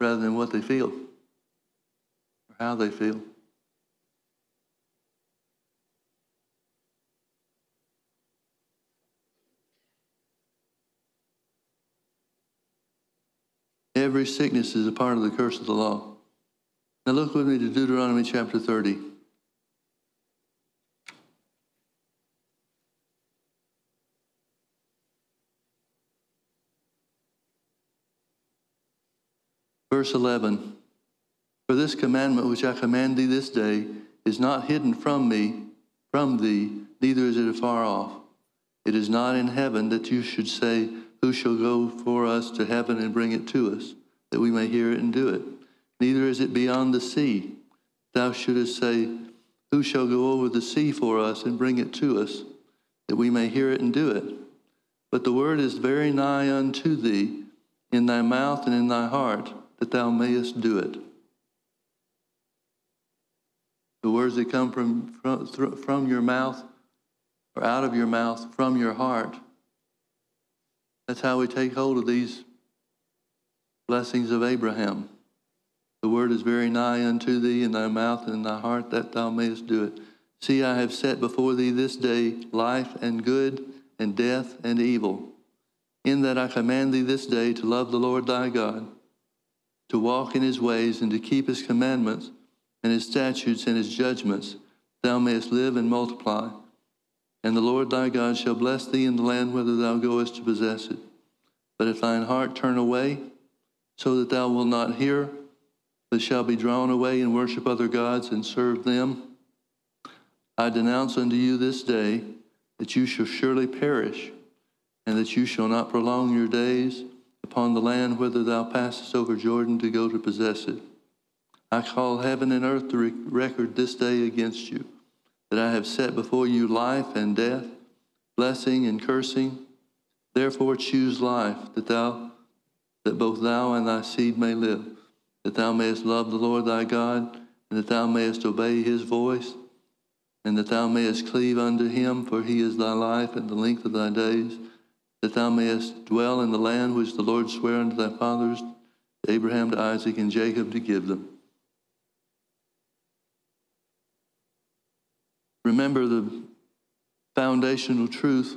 rather than what they feel or how they feel. Every sickness is a part of the curse of the law. Now look with me to Deuteronomy chapter 30. Verse 11 For this commandment which I command thee this day is not hidden from me, from thee, neither is it afar off. It is not in heaven that you should say, Who shall go for us to heaven and bring it to us, that we may hear it and do it? Neither is it beyond the sea. Thou shouldest say, Who shall go over the sea for us and bring it to us, that we may hear it and do it? But the word is very nigh unto thee, in thy mouth and in thy heart that thou mayest do it. The words that come from, from, from your mouth or out of your mouth, from your heart. That's how we take hold of these blessings of Abraham. The word is very nigh unto thee in thy mouth and in thy heart that thou mayest do it. See, I have set before thee this day life and good and death and evil. In that I command thee this day to love the Lord thy God to walk in his ways and to keep his commandments and his statutes and his judgments, thou mayest live and multiply. And the Lord thy God shall bless thee in the land whither thou goest to possess it. But if thine heart turn away, so that thou wilt not hear, but shall be drawn away and worship other gods and serve them, I denounce unto you this day that you shall surely perish, and that you shall not prolong your days upon the land whither thou passest over Jordan to go to possess it. I call heaven and earth to record this day against you, that I have set before you life and death, blessing and cursing. Therefore choose life, that thou that both thou and thy seed may live, that thou mayest love the Lord thy God, and that thou mayest obey his voice, and that thou mayest cleave unto him, for he is thy life and the length of thy days that thou mayest dwell in the land which the Lord sware unto thy fathers, to Abraham, to Isaac, and Jacob, to give them. remember the foundational truth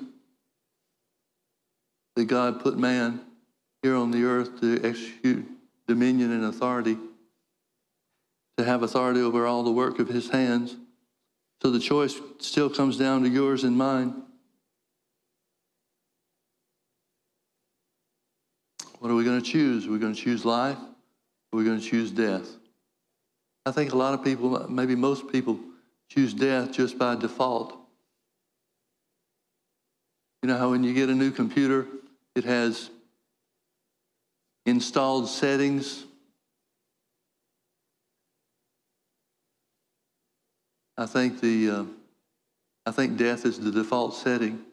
that God put man here on the earth to execute dominion and authority, to have authority over all the work of his hands. So the choice still comes down to yours and mine. What are we going to choose? Are we going to choose life? Or are we going to choose death? I think a lot of people, maybe most people, choose death just by default. You know how when you get a new computer, it has installed settings. I think the uh, I think death is the default setting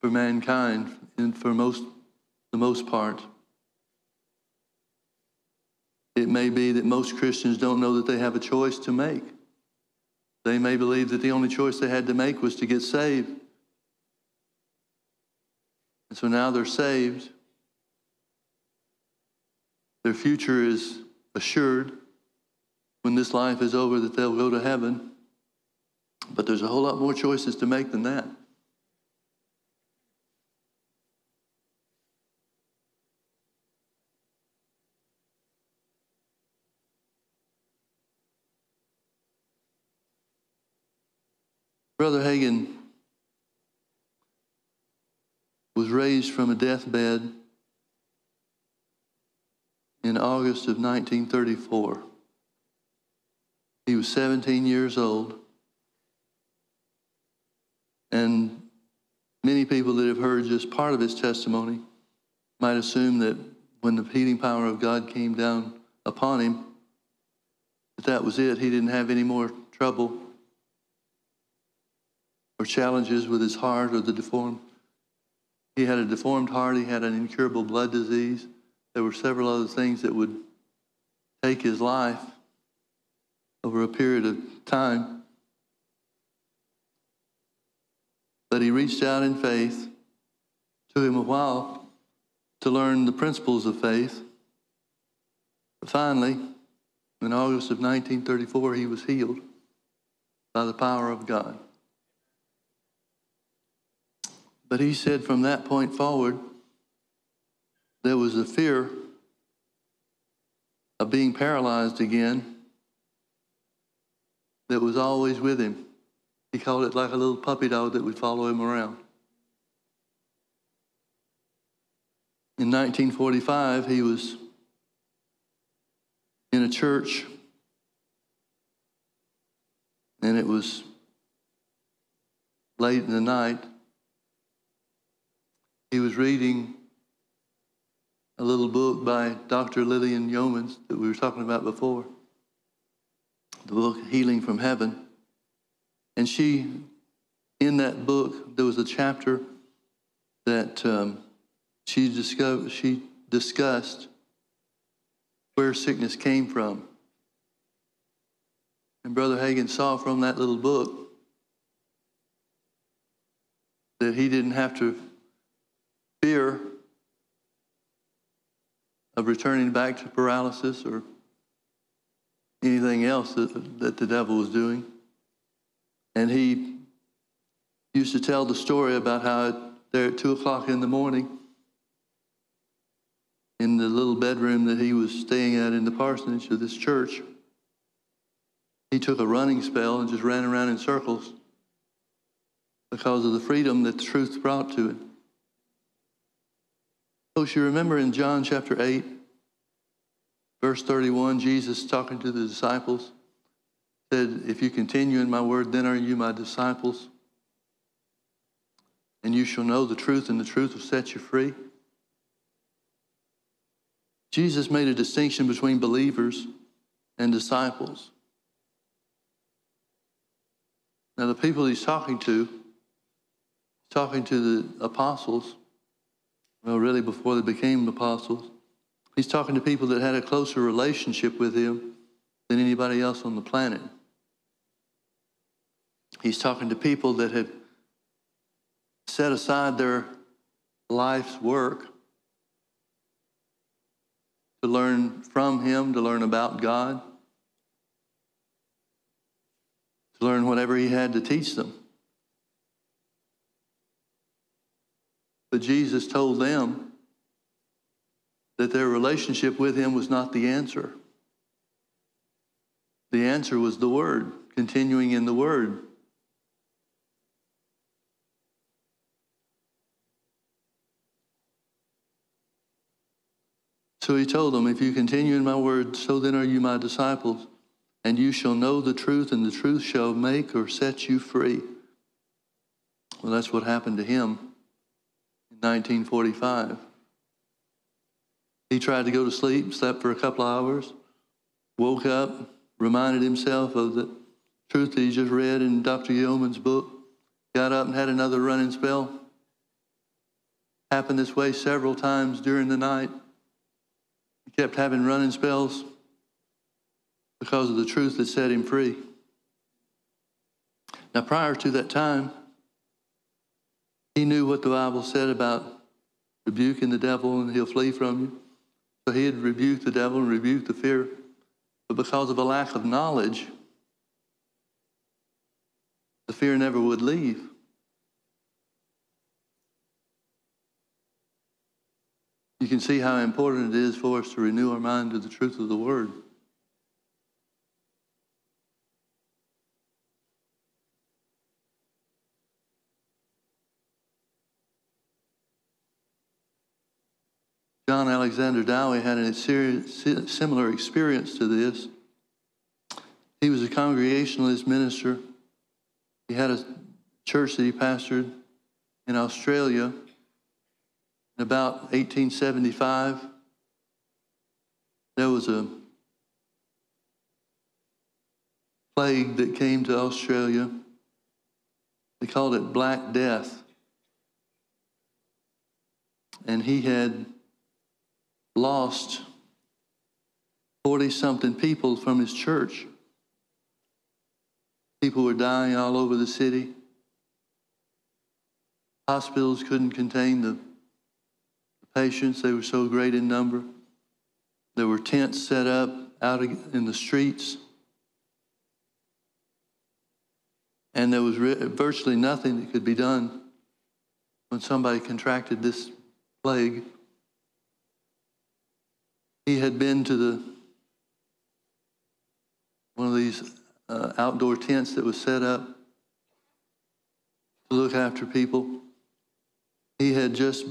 for mankind, and for most the most part. It may be that most Christians don't know that they have a choice to make. They may believe that the only choice they had to make was to get saved. And so now they're saved. Their future is assured when this life is over that they'll go to heaven. But there's a whole lot more choices to make than that. Brother Hagin was raised from a deathbed in August of 1934. He was 17 years old. And many people that have heard just part of his testimony might assume that when the healing power of God came down upon him, that that was it. He didn't have any more trouble or challenges with his heart or the deformed. He had a deformed heart. He had an incurable blood disease. There were several other things that would take his life over a period of time. But he reached out in faith. Took him a while to learn the principles of faith. But finally, in August of 1934, he was healed by the power of God. But he said from that point forward, there was a fear of being paralyzed again that was always with him. He called it like a little puppy dog that would follow him around. In 1945, he was in a church, and it was late in the night, he was reading a little book by Dr. Lillian Yeomans that we were talking about before, the book Healing from Heaven. And she, in that book, there was a chapter that um, she, discovered, she discussed where sickness came from. And Brother Hagin saw from that little book that he didn't have to fear of returning back to paralysis or anything else that, that the devil was doing. And he used to tell the story about how there at 2 o'clock in the morning, in the little bedroom that he was staying at in the parsonage of this church, he took a running spell and just ran around in circles because of the freedom that the truth brought to him. Folks, you remember in John chapter 8, verse 31, Jesus talking to the disciples said, If you continue in my word, then are you my disciples. And you shall know the truth, and the truth will set you free. Jesus made a distinction between believers and disciples. Now, the people he's talking to, talking to the apostles, well, really before they became apostles. He's talking to people that had a closer relationship with him than anybody else on the planet. He's talking to people that had set aside their life's work to learn from him, to learn about God, to learn whatever he had to teach them. But Jesus told them that their relationship with him was not the answer. The answer was the Word, continuing in the Word. So he told them, If you continue in my word, so then are you my disciples, and you shall know the truth, and the truth shall make or set you free. Well, that's what happened to him 1945. He tried to go to sleep, slept for a couple hours, woke up, reminded himself of the truth he just read in Dr. Yeomans' book, got up and had another running spell. Happened this way several times during the night. He kept having running spells because of the truth that set him free. Now, prior to that time, he knew what the Bible said about rebuking the devil and he'll flee from you. So he had rebuked the devil and rebuked the fear. But because of a lack of knowledge, the fear never would leave. You can see how important it is for us to renew our mind to the truth of the Word. John Alexander Dowie had a similar experience to this. He was a Congregationalist minister. He had a church that he pastored in Australia in about 1875. There was a plague that came to Australia. They called it Black Death. And he had lost 40 something people from his church. People were dying all over the city. Hospitals couldn't contain the patients, they were so great in number. There were tents set up out in the streets. And there was virtually nothing that could be done when somebody contracted this plague. He had been to the one of these uh, outdoor tents that was set up to look after people. He had just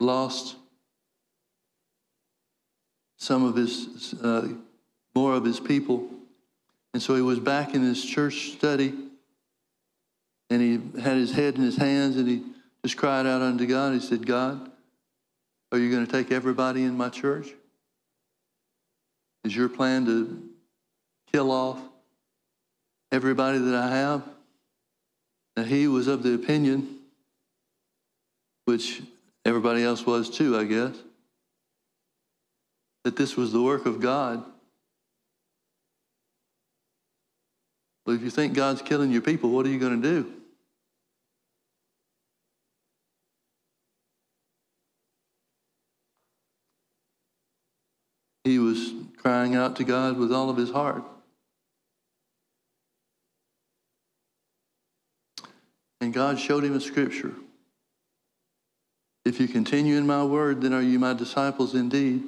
lost some of his, uh, more of his people. And so he was back in his church study and he had his head in his hands and he just cried out unto God. He said, God, are you going to take everybody in my church? Is your plan to kill off everybody that I have? And he was of the opinion, which everybody else was too, I guess, that this was the work of God. But if you think God's killing your people, what are you going to do? Was crying out to God with all of his heart. And God showed him a scripture. If you continue in my word, then are you my disciples indeed.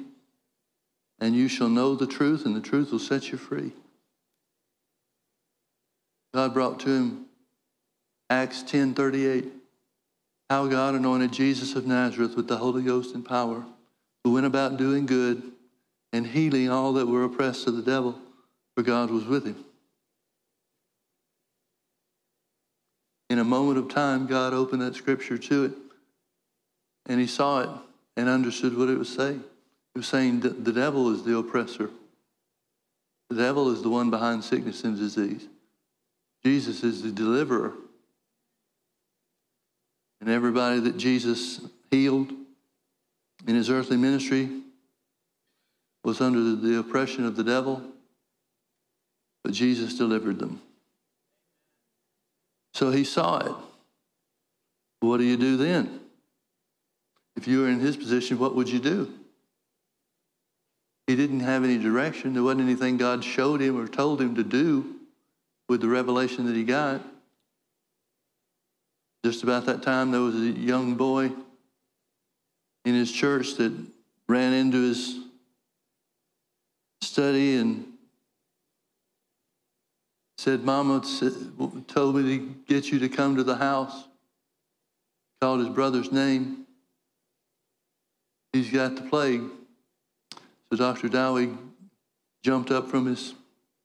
And you shall know the truth, and the truth will set you free. God brought to him Acts 10 38. How God anointed Jesus of Nazareth with the Holy Ghost and power, who went about doing good and healing all that were oppressed of the devil, for God was with him. In a moment of time, God opened that scripture to it, and he saw it and understood what it was saying. It was saying that the devil is the oppressor. The devil is the one behind sickness and disease. Jesus is the deliverer. And everybody that Jesus healed in his earthly ministry was under the oppression of the devil, but Jesus delivered them. So he saw it. What do you do then? If you were in his position, what would you do? He didn't have any direction. There wasn't anything God showed him or told him to do with the revelation that he got. Just about that time, there was a young boy in his church that ran into his study and said, Mama told me to get you to come to the house. Called his brother's name. He's got the plague. So Dr. Dowie jumped up from his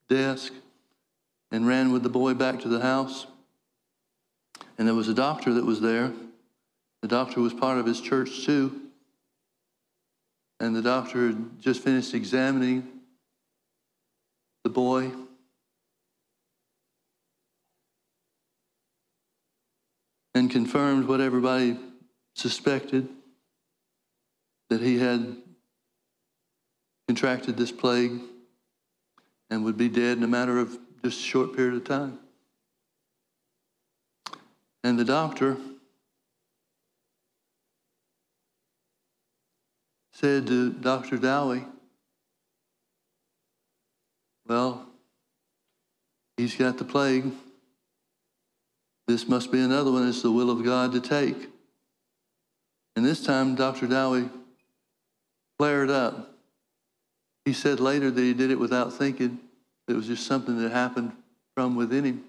desk and ran with the boy back to the house. And there was a doctor that was there. The doctor was part of his church too. And the doctor had just finished examining the boy. And confirmed what everybody suspected that he had contracted this plague and would be dead in a matter of just a short period of time. And the doctor said to Dr. Dowie, Well, he's got the plague. This must be another one. It's the will of God to take. And this time, Dr. Dowie flared up. He said later that he did it without thinking. It was just something that happened from within him.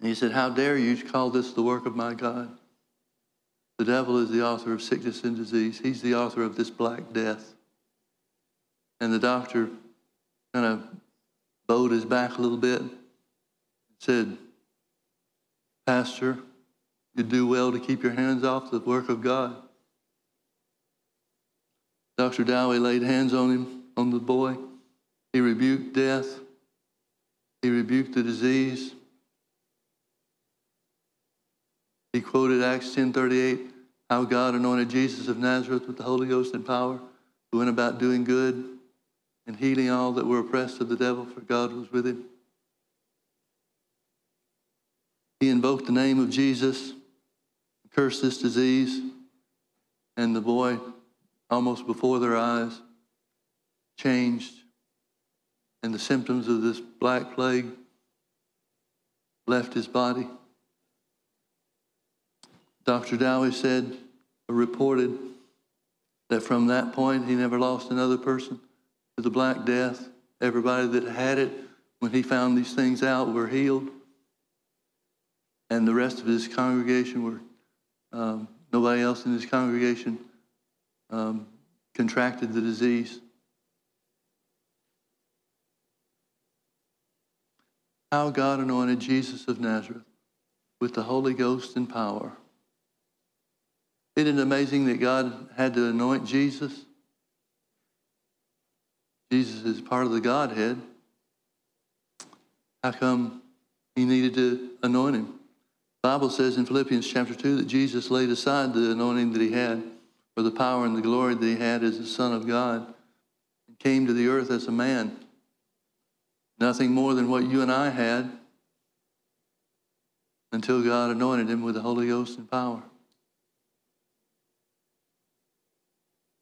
And he said, How dare you call this the work of my God? The devil is the author of sickness and disease. He's the author of this black death. And the doctor kind of bowed his back a little bit and said, Pastor, you do well to keep your hands off the work of God. Dr. Dowie laid hands on him, on the boy. He rebuked death. He rebuked the disease. He quoted Acts 10:38, how God anointed Jesus of Nazareth with the Holy Ghost and power, who went about doing good and healing all that were oppressed of the devil, for God was with him. He invoked the name of Jesus, cursed this disease, and the boy, almost before their eyes, changed, and the symptoms of this black plague left his body. Dr. Dowie said, or reported, that from that point he never lost another person the Black Death. Everybody that had it, when he found these things out, were healed. And the rest of his congregation were, um, nobody else in his congregation um, contracted the disease. How God anointed Jesus of Nazareth with the Holy Ghost and power. Isn't it amazing that God had to anoint Jesus? Jesus is part of the Godhead. How come he needed to anoint him? The Bible says in Philippians chapter 2 that Jesus laid aside the anointing that he had, or the power and the glory that he had as the Son of God, and came to the earth as a man. Nothing more than what you and I had until God anointed him with the Holy Ghost and power.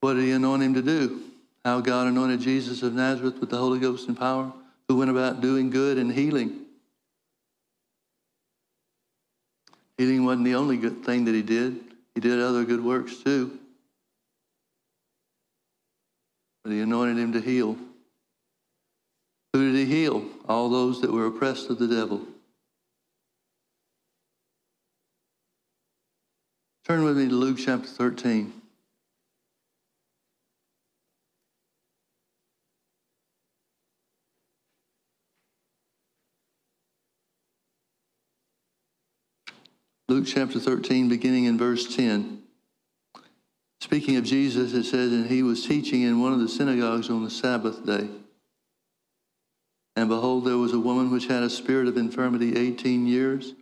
What did he anoint him to do? How God anointed Jesus of Nazareth with the Holy Ghost and power, who went about doing good and healing. Healing wasn't the only good thing that he did. He did other good works too. But he anointed him to heal. Who did he heal? All those that were oppressed of the devil. Turn with me to Luke chapter 13. Luke chapter 13, beginning in verse 10. Speaking of Jesus, it says, And he was teaching in one of the synagogues on the Sabbath day. And behold, there was a woman which had a spirit of infirmity 18 years,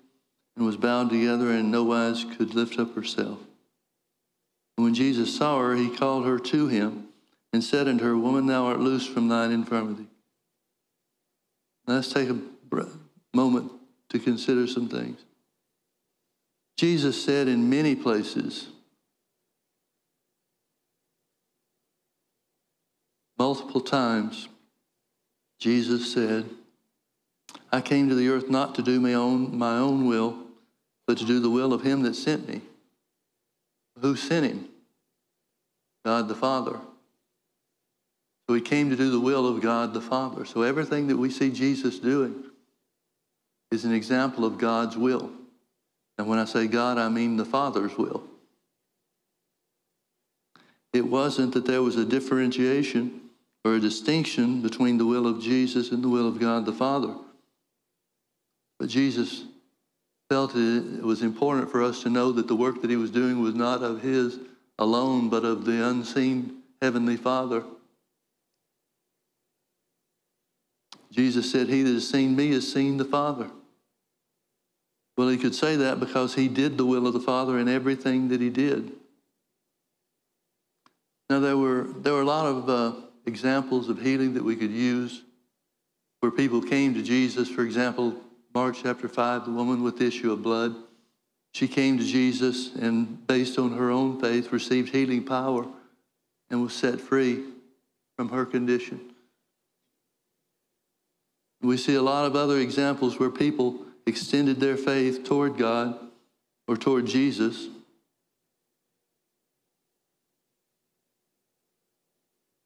and was bound together, and no wise could lift up herself. And when Jesus saw her, he called her to him, and said unto her, Woman, thou art loosed from thine infirmity. Let's take a moment to consider some things. Jesus said in many places, multiple times, Jesus said, I came to the earth not to do my own, my own will, but to do the will of him that sent me. Who sent him? God the Father. So he came to do the will of God the Father. So everything that we see Jesus doing is an example of God's will. And when I say God, I mean the Father's will. It wasn't that there was a differentiation or a distinction between the will of Jesus and the will of God the Father. But Jesus felt it was important for us to know that the work that he was doing was not of his alone, but of the unseen Heavenly Father. Jesus said, He that has seen me has seen the Father. Well, he could say that because he did the will of the Father in everything that he did. Now, there were, there were a lot of uh, examples of healing that we could use where people came to Jesus. For example, Mark chapter 5, the woman with the issue of blood. She came to Jesus and, based on her own faith, received healing power and was set free from her condition. We see a lot of other examples where people extended their faith toward God or toward Jesus.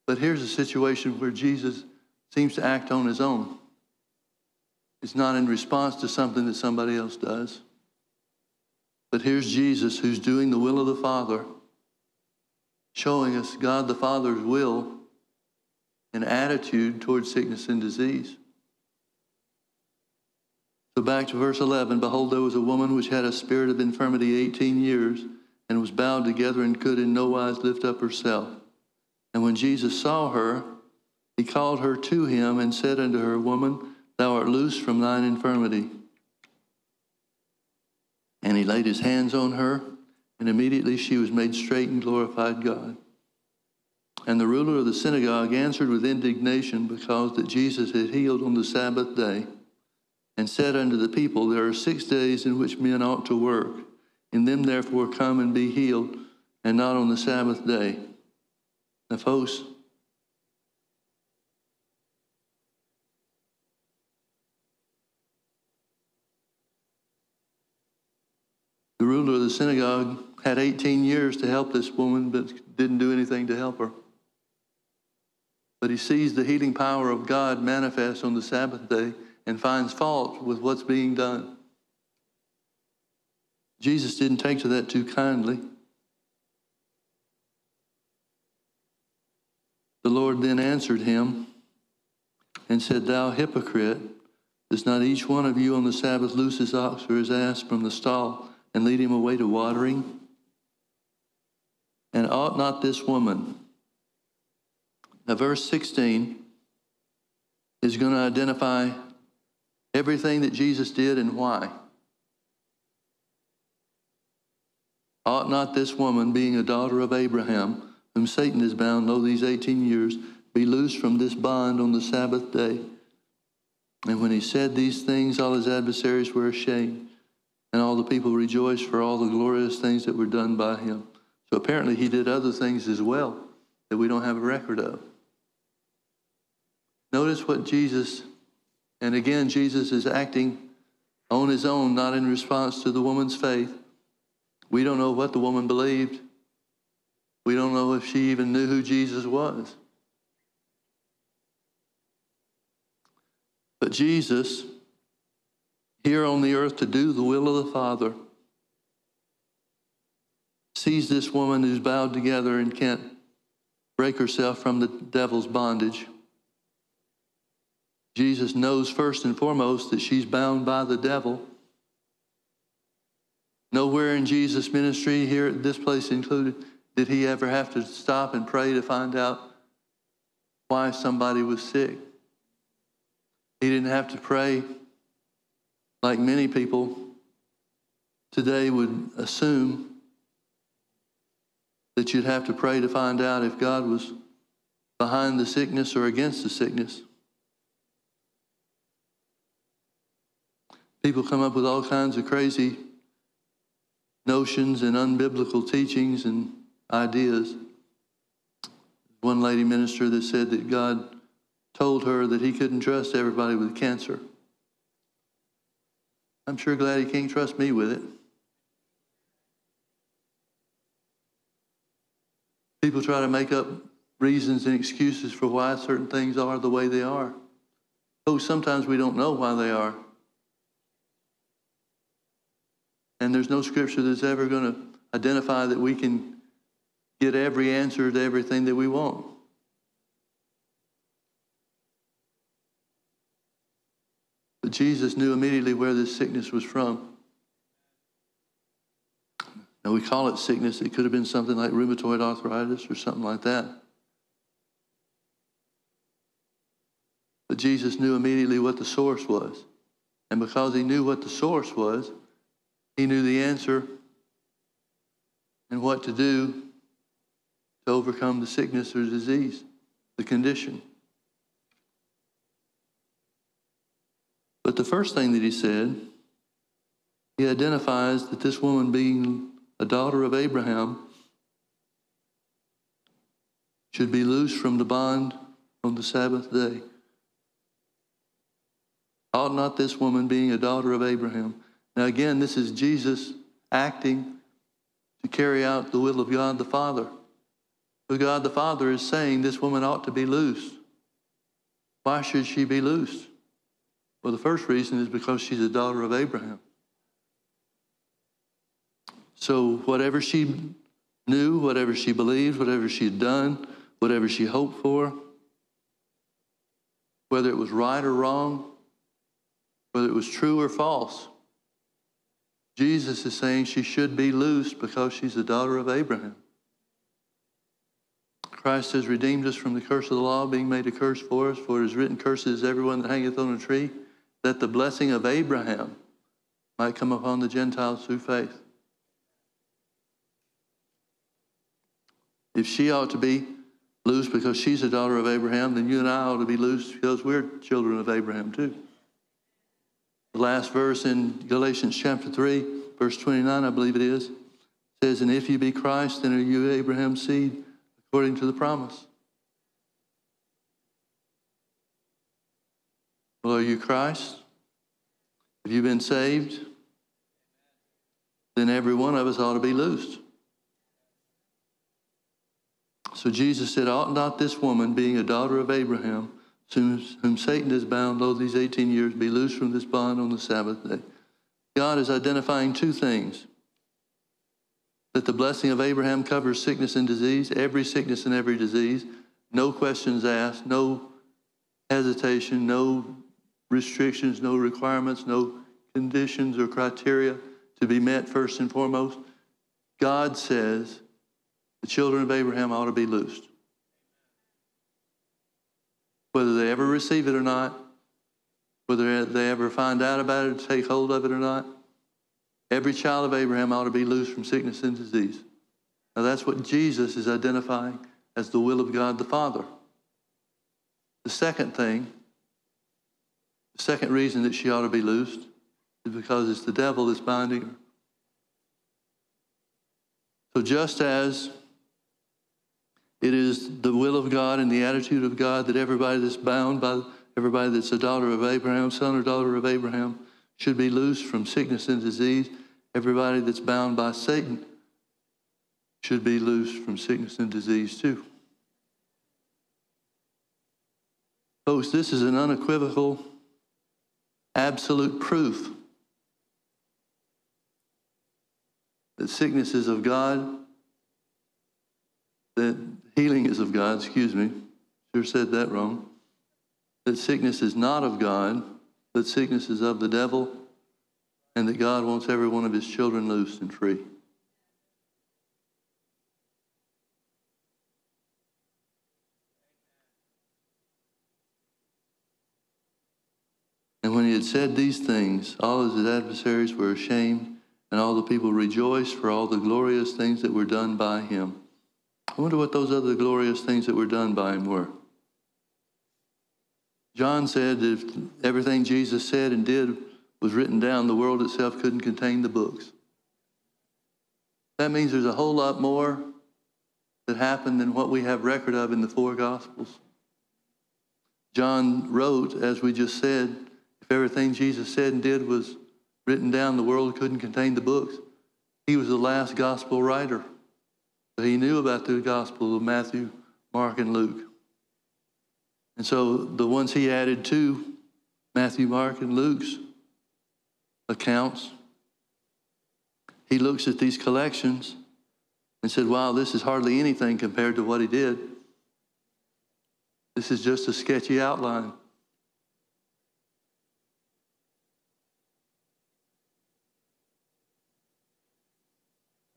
But here's a situation where Jesus seems to act on his own. It's not in response to something that somebody else does. But here's Jesus who's doing the will of the Father, showing us God the Father's will and attitude towards sickness and disease. So back to verse 11 Behold, there was a woman which had a spirit of infirmity 18 years and was bowed together and could in no wise lift up herself. And when Jesus saw her, he called her to him and said unto her, Woman, thou art loose from thine infirmity. And he laid his hands on her, and immediately she was made straight and glorified God. And the ruler of the synagogue answered with indignation because that Jesus had healed on the Sabbath day and said unto the people, There are six days in which men ought to work. In them, therefore, come and be healed, and not on the Sabbath day. Now, folks, the ruler of the synagogue had 18 years to help this woman, but didn't do anything to help her. But he sees the healing power of God manifest on the Sabbath day and finds fault with what's being done. Jesus didn't take to that too kindly. The Lord then answered him and said, Thou hypocrite, does not each one of you on the Sabbath loose his ox or his ass from the stall and lead him away to watering? And ought not this woman? Now, verse 16 is going to identify everything that Jesus did and why. Ought not this woman, being a daughter of Abraham, whom Satan has bound, lo, these 18 years, be loosed from this bond on the Sabbath day? And when he said these things, all his adversaries were ashamed, and all the people rejoiced for all the glorious things that were done by him. So apparently he did other things as well that we don't have a record of. Notice what Jesus and again, Jesus is acting on his own, not in response to the woman's faith. We don't know what the woman believed. We don't know if she even knew who Jesus was. But Jesus, here on the earth to do the will of the Father, sees this woman who's bowed together and can't break herself from the devil's bondage. Jesus knows first and foremost that she's bound by the devil. Nowhere in Jesus' ministry, here at this place included, did he ever have to stop and pray to find out why somebody was sick. He didn't have to pray like many people today would assume that you'd have to pray to find out if God was behind the sickness or against the sickness. People come up with all kinds of crazy notions and unbiblical teachings and ideas. One lady minister that said that God told her that he couldn't trust everybody with cancer. I'm sure glad he can't trust me with it. People try to make up reasons and excuses for why certain things are the way they are. Oh, sometimes we don't know why they are. And there's no scripture that's ever going to identify that we can get every answer to everything that we want. But Jesus knew immediately where this sickness was from. Now we call it sickness. It could have been something like rheumatoid arthritis or something like that. But Jesus knew immediately what the source was. And because he knew what the source was, he knew the answer and what to do to overcome the sickness or disease, the condition. But the first thing that he said, he identifies that this woman being a daughter of Abraham should be loosed from the bond on the Sabbath day. Ought not this woman, being a daughter of Abraham? Now, again, this is Jesus acting to carry out the will of God the Father. But God the Father is saying this woman ought to be loosed. Why should she be loosed? Well, the first reason is because she's a daughter of Abraham. So, whatever she knew, whatever she believed, whatever she had done, whatever she hoped for, whether it was right or wrong, whether it was true or false, Jesus is saying she should be loosed because she's a daughter of Abraham. Christ has redeemed us from the curse of the law, being made a curse for us, for it is written, Curses everyone that hangeth on a tree, that the blessing of Abraham might come upon the Gentiles through faith. If she ought to be loosed because she's a daughter of Abraham, then you and I ought to be loosed because we're children of Abraham too. The last verse in Galatians chapter 3, verse 29, I believe it is, says, And if you be Christ, then are you Abraham's seed according to the promise. Well, are you Christ? Have you been saved? Then every one of us ought to be loosed. So Jesus said, Ought not this woman, being a daughter of Abraham, whom, Satan has bound, lo, these 18 years, be loosed from this bond on the Sabbath day? God is identifying two things that the blessing of Abraham covers sickness and disease, every sickness and every disease, no questions asked, no hesitation, no restrictions, no requirements, no conditions or criteria to be met first and foremost. God says the children of Abraham ought to be loosed. Whether they ever receive it or not, whether they ever find out about it take hold of it or not, every child of Abraham ought to be loosed from sickness and disease. Now that's what Jesus is identifying as the will of God the Father. The second thing, the second reason that she ought to be loosed is because it's the devil that's binding her. So just as it is the will of God and the attitude of God that everybody that's bound by everybody that's a daughter of Abraham, son or daughter of Abraham, should be loosed from sickness and disease. Everybody that's bound by Satan should be loosed from sickness and disease too. Folks, this is an unequivocal, absolute proof that sickness is of God, that healing is of God, excuse me, sure said that wrong, that sickness is not of God, that sickness is of the devil, and that God wants every one of his children loose and free. And when he had said these things, all his adversaries were ashamed, and all the people rejoiced for all the glorious things that were done by him. I wonder what those other glorious things that were done by him were. John said that if everything Jesus said and did was written down, the world itself couldn't contain the books. That means there's a whole lot more that happened than what we have record of in the four Gospels. John wrote, as we just said, if everything Jesus said and did was written down, the world couldn't contain the books. He was the last gospel writer. But he knew about the gospel of Matthew, Mark, and Luke. And so the ones he added to Matthew, Mark, and Luke's accounts, he looks at these collections and said, Wow, this is hardly anything compared to what he did. This is just a sketchy outline.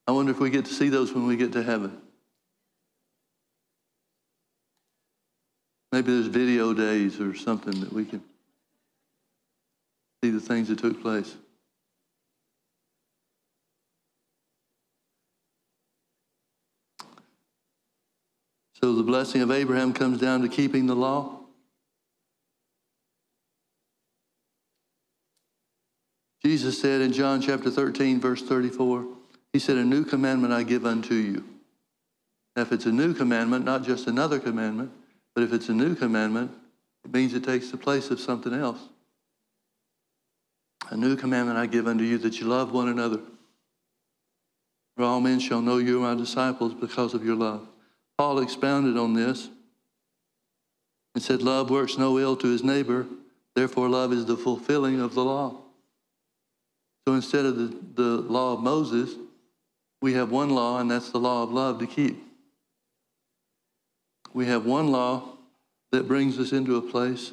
I wonder if we get to see those when we get to heaven. Maybe there's video days or something that we can see the things that took place. So the blessing of Abraham comes down to keeping the law. Jesus said in John chapter 13, verse 34, He said, A new commandment I give unto you. Now, if it's a new commandment, not just another commandment, but if it's a new commandment, it means it takes the place of something else. A new commandment I give unto you that you love one another. For all men shall know you are my disciples because of your love. Paul expounded on this and said, Love works no ill to his neighbor, therefore, love is the fulfilling of the law. So instead of the, the law of Moses, we have one law, and that's the law of love to keep. We have one law that brings us into a place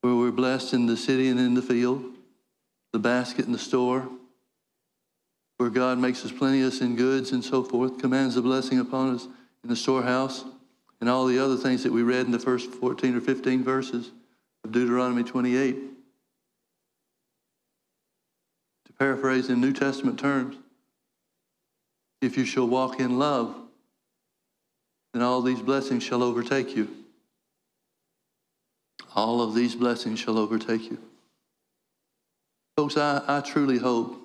where we're blessed in the city and in the field, the basket and the store, where God makes us plenteous in goods and so forth, commands a blessing upon us in the storehouse, and all the other things that we read in the first 14 or 15 verses of Deuteronomy 28. Paraphrase in New Testament terms, if you shall walk in love, then all these blessings shall overtake you. All of these blessings shall overtake you. Folks, I, I truly hope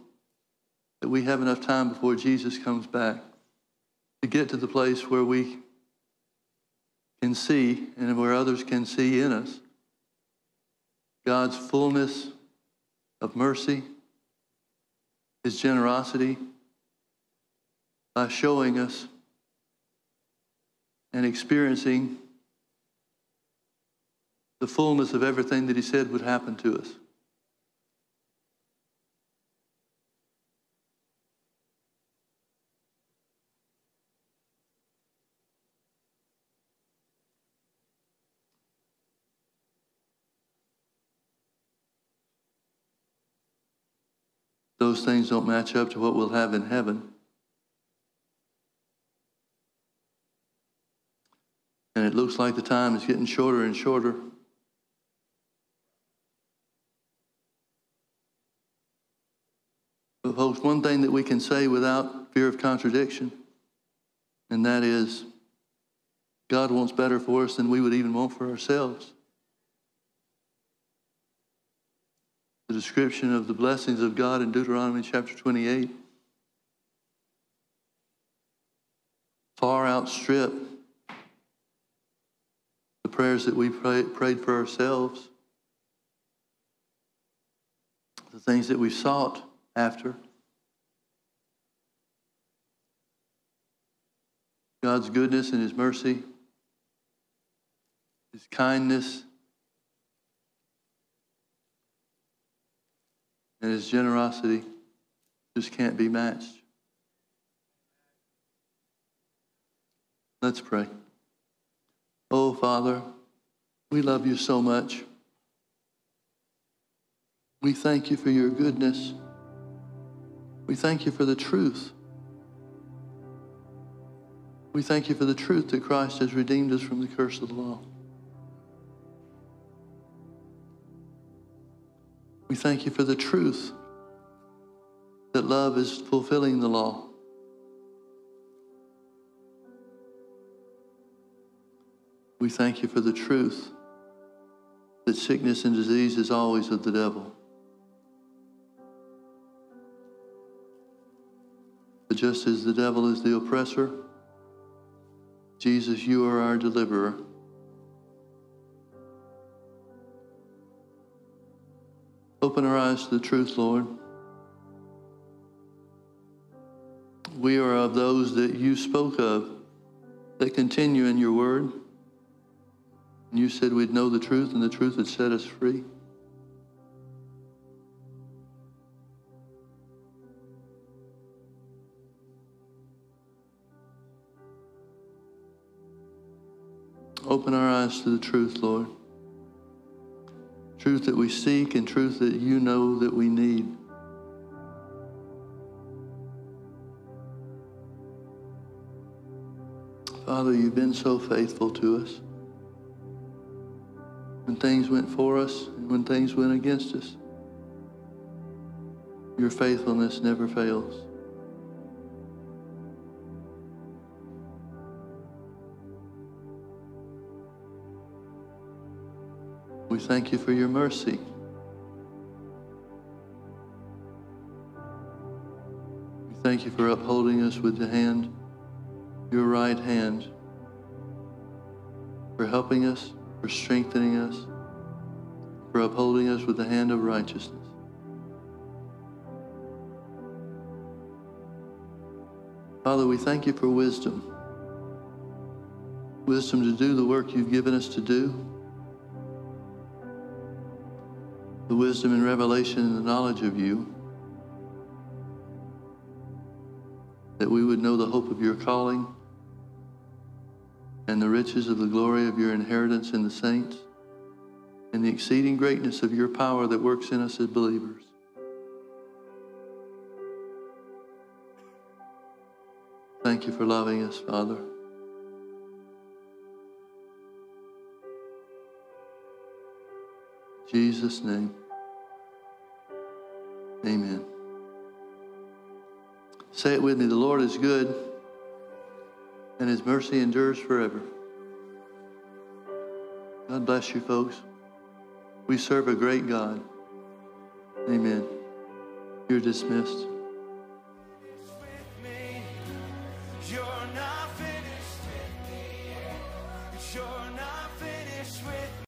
that we have enough time before Jesus comes back to get to the place where we can see and where others can see in us God's fullness of mercy, His generosity, by showing us and experiencing the fullness of everything that He said would happen to us. Those things don't match up to what we'll have in heaven. And it looks like the time is getting shorter and shorter. But, folks, one thing that we can say without fear of contradiction, and that is God wants better for us than we would even want for ourselves. The description of the blessings of God in Deuteronomy chapter 28 far outstrip the prayers that we pray, prayed for ourselves, the things that we sought after. God's goodness and His mercy, His kindness, and His generosity just can't be matched. Let's pray. Oh, Father, we love you so much. We thank you for your goodness. We thank you for the truth. We thank you for the truth that Christ has redeemed us from the curse of the law. We thank you for the truth that love is fulfilling the law. We thank you for the truth that sickness and disease is always of the devil. But just as the devil is the oppressor, Jesus, you are our deliverer. Open our eyes to the truth, Lord. We are of those that you spoke of that continue in your word. And you said we'd know the truth, and the truth would set us free. Open our eyes to the truth, Lord. Truth that we seek and truth that you know that we need. Father, you've been so faithful to us. When things went for us and when things went against us, your faithfulness never fails. Thank you for your mercy. We thank you for upholding us with the hand, your right hand, for helping us, for strengthening us, for upholding us with the hand of righteousness. Father, we thank you for wisdom. Wisdom to do the work you've given us to do. The wisdom and revelation and the knowledge of you. That we would know the hope of your calling and the riches of the glory of your inheritance in the saints and the exceeding greatness of your power that works in us as believers. Thank you for loving us, Father. Jesus' name. Amen. Say it with me. The Lord is good and his mercy endures forever. God bless you, folks. We serve a great God. Amen. You're dismissed.